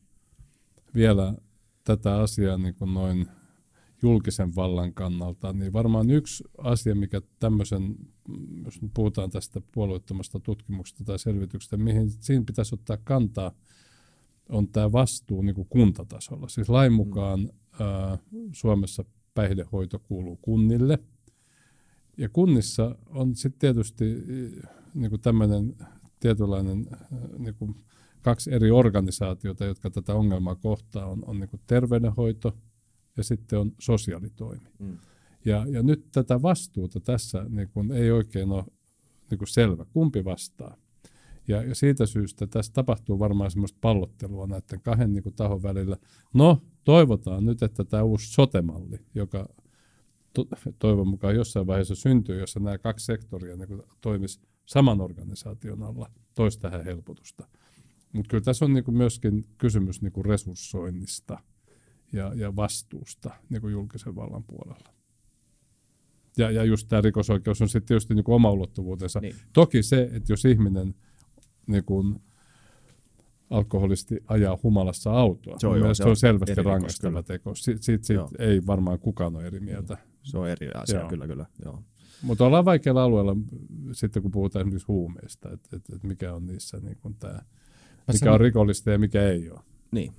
Speaker 3: vielä tätä asiaa niin kuin noin julkisen vallan kannalta, niin varmaan yksi asia, mikä tämmöisen, jos nyt puhutaan tästä puolueettomasta tutkimuksesta tai selvityksestä, mihin siinä pitäisi ottaa kantaa, on tämä vastuu niin kuin kuntatasolla. Siis lain mukaan mm. ää, Suomessa päihdehoito kuuluu kunnille. Ja kunnissa on sitten tietysti niin kuin tämmöinen tietynlainen niin kuin kaksi eri organisaatiota, jotka tätä ongelmaa kohtaa, on, on niin kuin terveydenhoito ja sitten on sosiaalitoimi. Mm. Ja, ja nyt tätä vastuuta tässä niin kuin ei oikein ole niin kuin selvä, kumpi vastaa. Ja, ja siitä syystä tässä tapahtuu varmaan semmoista pallottelua näiden kahden niin kuin, tahon välillä. No, toivotaan nyt, että tämä uusi sotemalli, joka to, toivon mukaan jossain vaiheessa syntyy, jossa nämä kaksi sektoria niin toimisi saman organisaation alla, toisi tähän helpotusta. Mutta kyllä tässä on niin kuin myöskin kysymys niin kuin resurssoinnista ja, ja vastuusta niin kuin julkisen vallan puolella. Ja, ja just tämä rikosoikeus on sitten tietysti niin kuin oma ulottuvuutensa. Niin. Toki se, että jos ihminen niin kuin alkoholisti ajaa humalassa autoa, se on, joo, se on selvästi rangaistava teko. Siitä, siitä, siitä ei varmaan kukaan ole eri mieltä.
Speaker 1: Se on eri asia, joo. kyllä, kyllä. Joo.
Speaker 3: Mutta ollaan vaikealla alueella sitten, kun puhutaan esimerkiksi huumeista, että et, et mikä on niissä niin kuin tämä, mikä sanon, on rikollista ja mikä ei ole.
Speaker 1: Niin.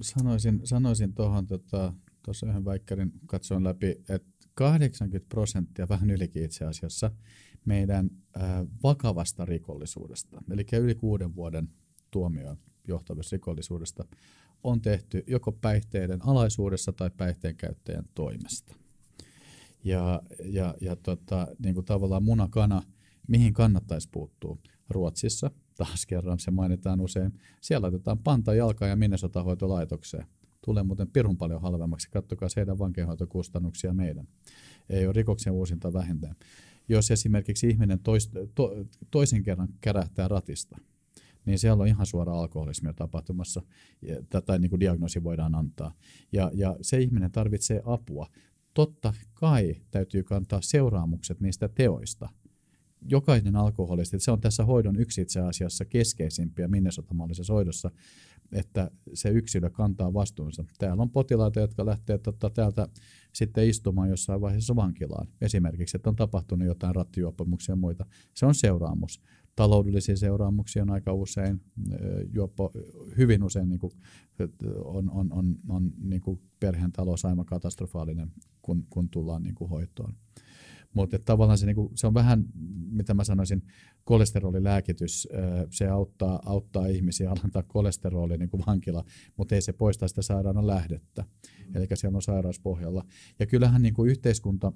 Speaker 4: Sanoisin, sanoisin tuohon tuossa tota, yhden väikkärin katsoin läpi, että 80 prosenttia, vähän ylikin itse asiassa, meidän äh, vakavasta rikollisuudesta, eli yli kuuden vuoden tuomioon johtavasta rikollisuudesta, on tehty joko päihteiden alaisuudessa tai päihteen käyttäjän toimesta. Ja, ja, ja tota, niin kuin tavallaan munakana, mihin kannattaisi puuttua? Ruotsissa, taas kerran se mainitaan usein, siellä laitetaan panta jalkaan ja minnesotahoitolaitokseen. Tulee muuten pirun paljon halvemmaksi, kattokaa heidän vankeinhoitokustannuksia meidän. Ei ole rikoksen uusinta vähintään. Jos esimerkiksi ihminen tois, to, toisen kerran kärähtää ratista, niin siellä on ihan suora alkoholismia tapahtumassa, tai niin kuin diagnoosi voidaan antaa. Ja, ja se ihminen tarvitsee apua totta kai täytyy kantaa seuraamukset niistä teoista. Jokainen alkoholisti, se on tässä hoidon yksi itse asiassa keskeisimpiä minnesotamallisessa hoidossa, että se yksilö kantaa vastuunsa. Täällä on potilaita, jotka lähtee tota, täältä sitten istumaan jossain vaiheessa vankilaan. Esimerkiksi, että on tapahtunut jotain rattijuopumuksia ja muita. Se on seuraamus. Taloudellisia seuraamuksia on aika usein, juoppo, hyvin usein niin kuin, on, on, on, on niin kuin perheen talous aivan katastrofaalinen, kun, kun tullaan niin kuin hoitoon. Mutta tavallaan se, niinku, se on vähän, mitä mä sanoisin, kolesterolilääkitys. Se auttaa, auttaa ihmisiä alentaa kolesterolia niin kuin vankila, mutta ei se poista sitä sairaalan lähdettä. Eli siellä on sairauspohjalla. Ja kyllähän niin kuin yhteiskunta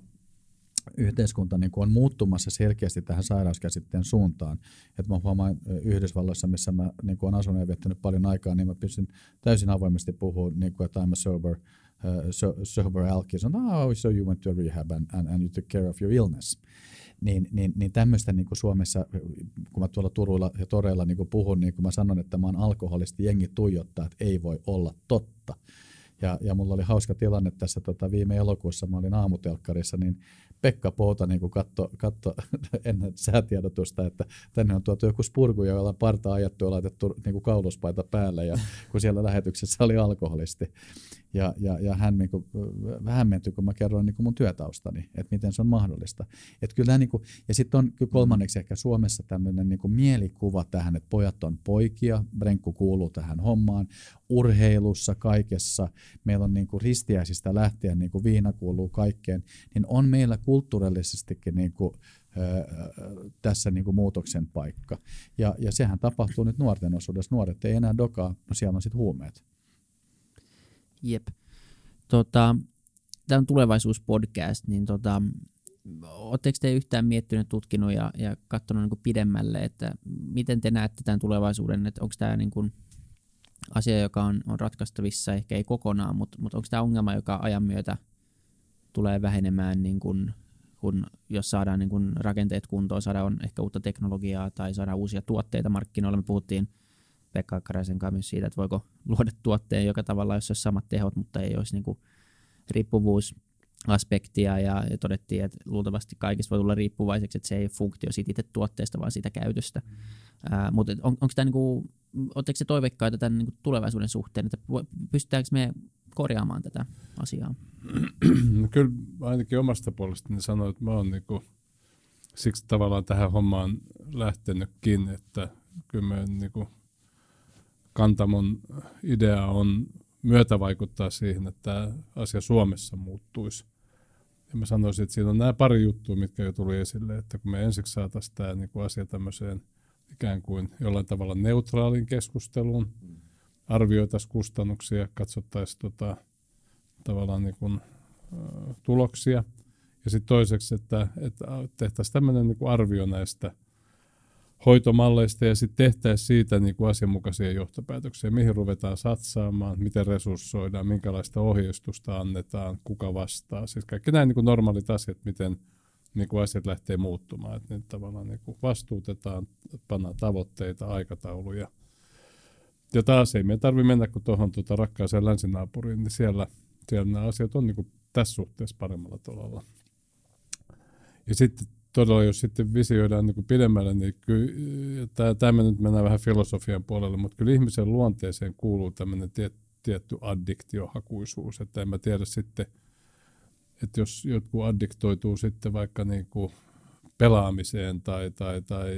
Speaker 4: yhteiskunta niin kuin on muuttumassa selkeästi tähän sairauskäsitteen suuntaan. Et mä huomaan Yhdysvalloissa, missä mä niin kuin olen asunut ja viettänyt paljon aikaa, niin mä pystyn täysin avoimesti puhumaan, niin kuin, että I'm a sober, so, sober alkis. Oh, so you went to rehab and, and, and you took care of your illness. Niin, niin, niin tämmöistä niin kuin Suomessa, kun mä tuolla Turuilla ja Toreilla niin kuin puhun, niin kun mä sanon, että mä oon alkoholisti, jengi tuijottaa, että ei voi olla totta. Ja, ja mulla oli hauska tilanne tässä tota, viime elokuussa, mä olin aamutelkkarissa, niin Pekka Pouta niin katto, katto ennen säätiedotusta, että tänne on tuotu joku spurgu, jolla on parta ajettu ja laitettu niin kuin kauluspaita päälle, ja kun siellä lähetyksessä oli alkoholisti. Ja, ja, ja hän niin kuin, vähän mentyi, kun mä kerroin niin kuin mun työtaustani, että miten se on mahdollista. Et kyllä, niin kuin, ja sitten on kyllä kolmanneksi ehkä Suomessa tämmöinen niin mielikuva tähän, että pojat on poikia, Brenkku kuuluu tähän hommaan, urheilussa, kaikessa, meillä on niin kuin ristiäisistä lähtien, niin kuin viina kuuluu kaikkeen, niin on meillä kulttuurillisestikin niin kuin, tässä niin kuin muutoksen paikka. Ja, ja sehän tapahtuu nyt nuorten osuudessa. Nuoret ei enää dokaa, no siellä on sitten huumeet.
Speaker 2: Jep. Tota, tämä on tulevaisuuspodcast, niin tota, oletteko te yhtään miettinyt, tutkinut ja, ja katsonut niin pidemmälle, että miten te näette tämän tulevaisuuden, että onko tämä niin kuin asia, joka on, on ratkaistavissa, ehkä ei kokonaan, mutta, mutta onko tämä ongelma, joka ajan myötä tulee vähenemään, niin kuin, kun, jos saadaan niin kuin rakenteet kuntoon, saadaan ehkä uutta teknologiaa tai saadaan uusia tuotteita markkinoille. Me puhuttiin Pekka Akkaraisen kanssa myös siitä, että voiko luoda tuotteen joka tavalla, jos olisi samat tehot, mutta ei olisi niin riippuvuusaspektia ja, ja todettiin, että luultavasti kaikista voi tulla riippuvaiseksi, että se ei funktio siitä itse tuotteesta, vaan siitä käytöstä. Mm. Uh, mutta on, onko tämä niinku, oletteko se toiveikkaita tämän niinku tulevaisuuden suhteen, että pystytäänkö me korjaamaan tätä asiaa?
Speaker 3: No kyllä ainakin omasta puolestani sanoin, että mä oon niinku, siksi tavallaan tähän hommaan lähtenytkin, että kyllä mä niinku, Kantamon idea on myötävaikuttaa siihen, että tämä asia Suomessa muuttuisi. Ja mä sanoisin, että siinä on nämä pari juttua, mitkä jo tuli esille, että kun me ensiksi saataisiin tämä niin kuin asia tämmöiseen ikään kuin jollain tavalla neutraalin keskusteluun, arvioitaisiin kustannuksia, katsottaisiin tota, tavallaan niin kuin, tuloksia. Ja sitten toiseksi, että, että tehtäisiin tämmöinen niin arvio näistä hoitomalleista ja sitten tehtäisiin siitä niin kuin asianmukaisia johtopäätöksiä, mihin ruvetaan satsaamaan, miten resurssoidaan, minkälaista ohjeistusta annetaan, kuka vastaa. Siis kaikki nämä niin kuin normaalit asiat, miten niin kuin asiat lähtee muuttumaan. Että ne tavallaan niin kuin vastuutetaan, pannaan tavoitteita, aikatauluja. Ja taas ei meidän tarvitse mennä kuin tuohon tuota rakkaaseen länsinaapuriin, niin siellä, siellä nämä asiat on niin kuin tässä suhteessa paremmalla tolalla. Ja sitten todella, jos sitten visioidaan niin kuin pidemmälle, niin kyllä, tämä nyt mennään vähän filosofian puolelle, mutta kyllä ihmisen luonteeseen kuuluu tämmöinen tiet, tietty addiktiohakuisuus, että en mä tiedä sitten, että jos jotkut addiktoituu sitten vaikka niin kuin pelaamiseen tai, tai, tai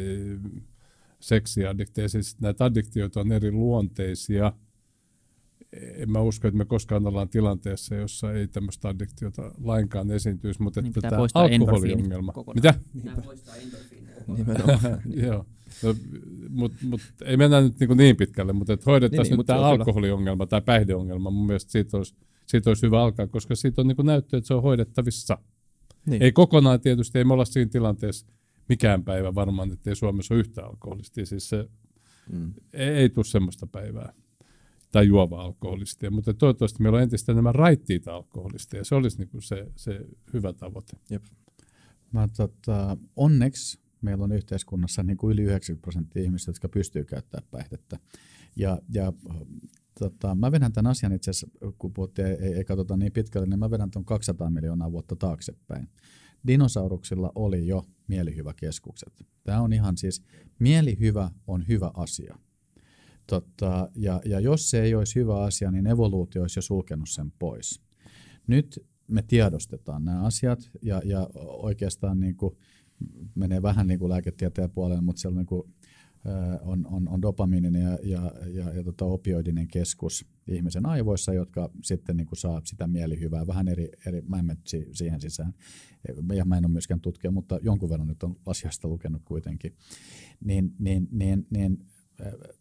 Speaker 3: seksiaddikteja, siis näitä addiktioita on eri luonteisia – en mä usko, että me koskaan ollaan tilanteessa, jossa ei tämmöistä addiktiota lainkaan esiintyisi, mutta niin, että tämä alkoholiongelma. Mitä? Pitää poistaa Joo. No, mutta mut, ei mennä nyt niin, niin pitkälle, mutta että hoidettaisiin niin, niin, nyt tämä alkoholiongelma tai päihdeongelma. Mun mielestä siitä olisi, siitä olisi hyvä alkaa, koska siitä on niin näyttö, että se on hoidettavissa. Niin. Ei kokonaan tietysti, ei me olla siinä tilanteessa mikään päivä varmaan, että ei Suomessa ole yhtä alkoholistia. Siis se, mm. ei, ei tule semmoista päivää tai juova alkoholistia, mutta toivottavasti meillä on entistä enemmän raittiita alkoholistia. Se olisi niin se, se hyvä tavoite. Jep.
Speaker 4: Mä, tota, onneksi meillä on yhteiskunnassa niin kuin yli 90 prosenttia ihmistä, jotka pystyy käyttämään päihdettä. Ja, ja tota, mä vedän tämän asian itse asiassa, kun puhuttiin, ei, ei katsota niin pitkälle, niin mä vedän tuon 200 miljoonaa vuotta taaksepäin. Dinosauruksilla oli jo mielihyväkeskukset. Tämä on ihan siis, mielihyvä on hyvä asia. Tota, ja, ja jos se ei olisi hyvä asia, niin evoluutio olisi jo sulkenut sen pois. Nyt me tiedostetaan nämä asiat ja, ja oikeastaan niin kuin menee vähän niin kuin lääketieteen puolelle, mutta siellä niin kuin, on, on, on dopamiininen ja, ja, ja, ja tota opioidinen keskus ihmisen aivoissa, jotka sitten niin kuin saa sitä mielihyvää vähän eri, eri mä en mene siihen sisään, ja mä en ole myöskään tutkija, mutta jonkun verran nyt on asiasta lukenut kuitenkin, niin, niin, niin, niin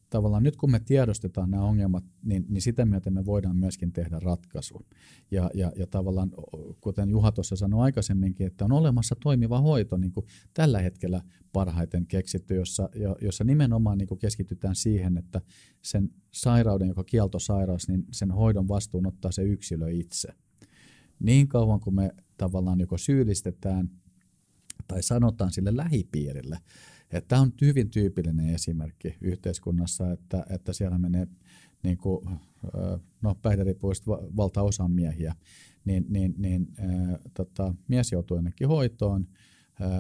Speaker 4: tavallaan nyt kun me tiedostetaan nämä ongelmat, niin, niin sitä myötä me voidaan myöskin tehdä ratkaisu. Ja, ja, ja tavallaan, kuten Juha tuossa sanoi aikaisemminkin, että on olemassa toimiva hoito niin kuin tällä hetkellä parhaiten keksitty, jossa, jossa nimenomaan niin kuin keskitytään siihen, että sen sairauden, joka kieltosairaus, niin sen hoidon vastuun ottaa se yksilö itse. Niin kauan kuin me tavallaan joko syyllistetään tai sanotaan sille lähipiirille, Tämä on hyvin tyypillinen esimerkki yhteiskunnassa, että, että siellä menee niin kuin, no, päihderiippuista valtaosa on miehiä, niin, niin, niin äh, tota, mies joutuu jonnekin hoitoon,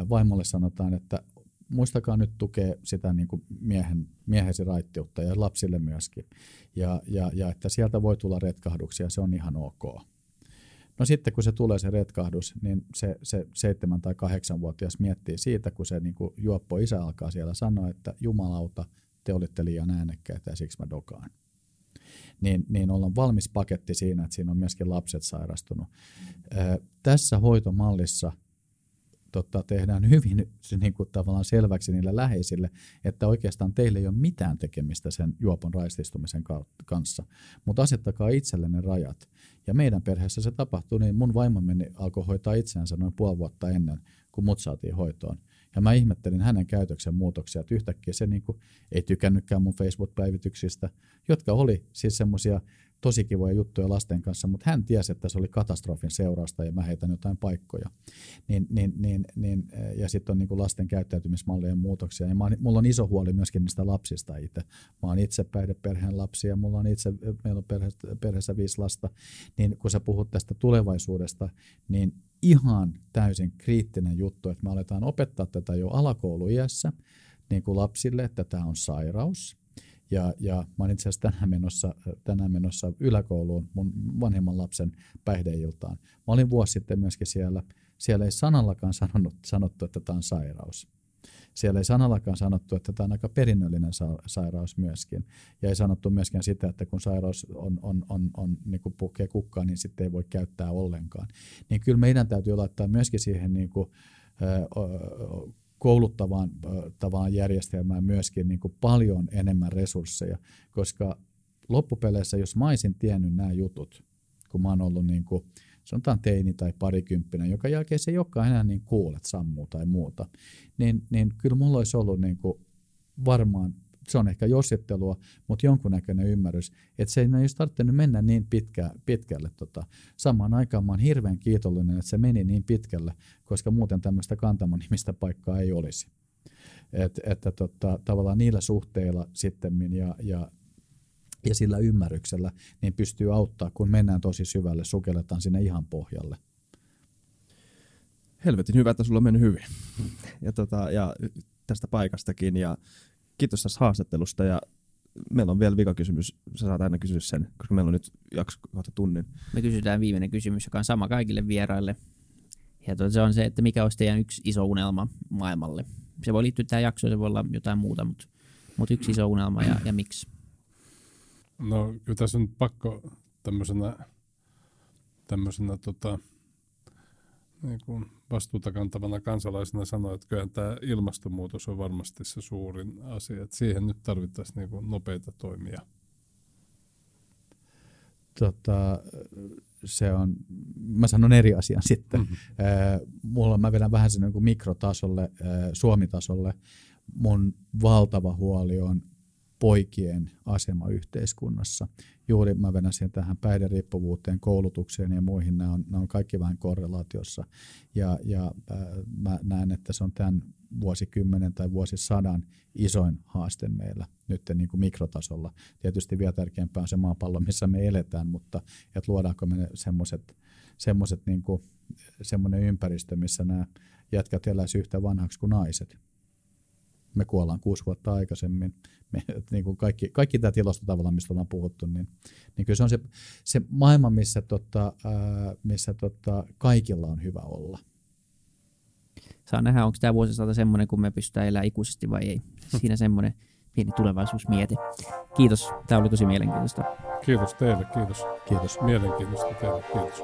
Speaker 4: vaimolle sanotaan, että muistakaa nyt tukea sitä niin kuin miehen, miehesi raittiutta ja lapsille myöskin. Ja, ja, ja että sieltä voi tulla retkahduksia, se on ihan ok. No sitten kun se tulee se retkahdus, niin se, se seitsemän- tai kahdeksanvuotias miettii siitä, kun se niin kuin juoppo isä alkaa siellä sanoa, että jumalauta, te olitte liian äänekkäitä ja siksi mä dokaan. Niin, niin ollaan valmis paketti siinä, että siinä on myöskin lapset sairastunut. Ö, tässä hoitomallissa – tota, tehdään hyvin niin kuin tavallaan selväksi niille läheisille, että oikeastaan teille ei ole mitään tekemistä sen juopon raististumisen kanssa, mutta asettakaa itsellenne rajat. Ja meidän perheessä se tapahtui, niin mun vaimo meni, alkoi hoitaa itseänsä noin puoli vuotta ennen, kun mut saatiin hoitoon. Ja mä ihmettelin hänen käytöksen muutoksia, että yhtäkkiä se niin kuin, ei tykännytkään mun Facebook-päivityksistä, jotka oli siis semmoisia tosi kivoja juttuja lasten kanssa, mutta hän tiesi, että se oli katastrofin seurausta ja mä heitän jotain paikkoja. Niin, niin, niin, niin, ja sitten on niin kuin lasten käyttäytymismallien muutoksia. Ja mä oon, mulla on iso huoli myöskin niistä lapsista itse. Mä oon itse päihdeperheen lapsia, mulla on itse, meillä on perhe, perheessä viisi lasta. Niin kun sä puhut tästä tulevaisuudesta, niin ihan täysin kriittinen juttu, että me aletaan opettaa tätä jo alakouluiässä niin kuin lapsille, että tämä on sairaus, ja, ja mä olen itse asiassa tänään menossa, tänään menossa yläkouluun mun vanhemman lapsen päihdeiltaan. Mä olin vuosi sitten myöskin siellä. Siellä ei sanallakaan sanonut, sanottu, että tämä on sairaus. Siellä ei sanallakaan sanottu, että tämä on aika perinnöllinen sa- sairaus myöskin. Ja ei sanottu myöskään sitä, että kun sairaus on, on, on, on niin kuin pukee kukkaan, niin sitten ei voi käyttää ollenkaan. Niin kyllä meidän täytyy laittaa myöskin siihen niin kuin, kouluttavaan tavaan järjestelmään myöskin niin kuin paljon enemmän resursseja, koska loppupeleissä, jos mä olisin tiennyt nämä jutut, kun mä oon ollut niin kuin, sanotaan teini tai parikymppinen, joka jälkeen se ei olekaan enää niin cool, että sammuu tai muuta, niin, niin kyllä mulla olisi ollut niin kuin varmaan se on ehkä jossittelua, mutta jonkunnäköinen ymmärrys, että se ei olisi tarvinnut mennä niin pitkä, pitkälle. Tota. Samaan aikaan mä oon hirveän kiitollinen, että se meni niin pitkälle, koska muuten tämmöistä kantamon nimistä paikkaa ei olisi. Et, että tota, tavallaan niillä suhteilla sitten ja, ja ja sillä ymmärryksellä niin pystyy auttaa, kun mennään tosi syvälle, sukelletaan sinne ihan pohjalle.
Speaker 1: Helvetin hyvä, että sulla on mennyt hyvin. Ja, tota, ja tästä paikastakin ja kiitos tästä haastattelusta ja meillä on vielä vikakysymys. Sä saat aina kysyä sen, koska meillä on nyt jakso kohta tunnin.
Speaker 2: Me kysytään viimeinen kysymys, joka on sama kaikille vieraille. Ja tuota, se on se, että mikä olisi teidän yksi iso unelma maailmalle? Se voi liittyä tähän jaksoon, se voi olla jotain muuta, mutta, mutta yksi iso unelma ja, ja miksi?
Speaker 3: No kyllä tässä on pakko tämmöisenä, tämmöisenä tota, niin kuin vastuuta kantavana kansalaisena sanoa, että kyllä tämä ilmastonmuutos on varmasti se suurin asia. Että siihen nyt tarvittaisiin niin kuin nopeita toimia.
Speaker 4: Tota, se on, mä sanon eri asian sitten. Mm-hmm. mulla mä vedän vähän sen niin mikrotasolle, Suomitasolle. Mun valtava huoli on poikien asema yhteiskunnassa. Juuri mä venän siihen tähän päihderiippuvuuteen, koulutukseen ja muihin, nämä on, nämä on kaikki vähän korrelaatiossa. Ja, ja äh, mä näen, että se on tämän vuosikymmenen tai vuosisadan isoin haaste meillä nyt niin kuin mikrotasolla. Tietysti vielä tärkeämpää on se maapallo, missä me eletään, mutta että luodaanko me semmoiset semmoiset niin kuin, semmoinen ympäristö, missä nämä jätkät eläisivät yhtä vanhaksi kuin naiset me kuollaan kuusi vuotta aikaisemmin. Me, niin kuin kaikki, kaikki tämä tilasto tavallaan, mistä ollaan puhuttu, niin, niin kyllä se on se, se maailma, missä, tota, ää, missä tota, kaikilla on hyvä olla.
Speaker 2: Saa nähdä, onko tämä vuosisata semmoinen, kun me pystytään elämään ikuisesti vai ei. Siinä semmoinen pieni tulevaisuusmieti. Kiitos, tämä oli tosi mielenkiintoista.
Speaker 3: Kiitos teille, kiitos.
Speaker 4: Kiitos.
Speaker 3: Mielenkiintoista teille, kiitos.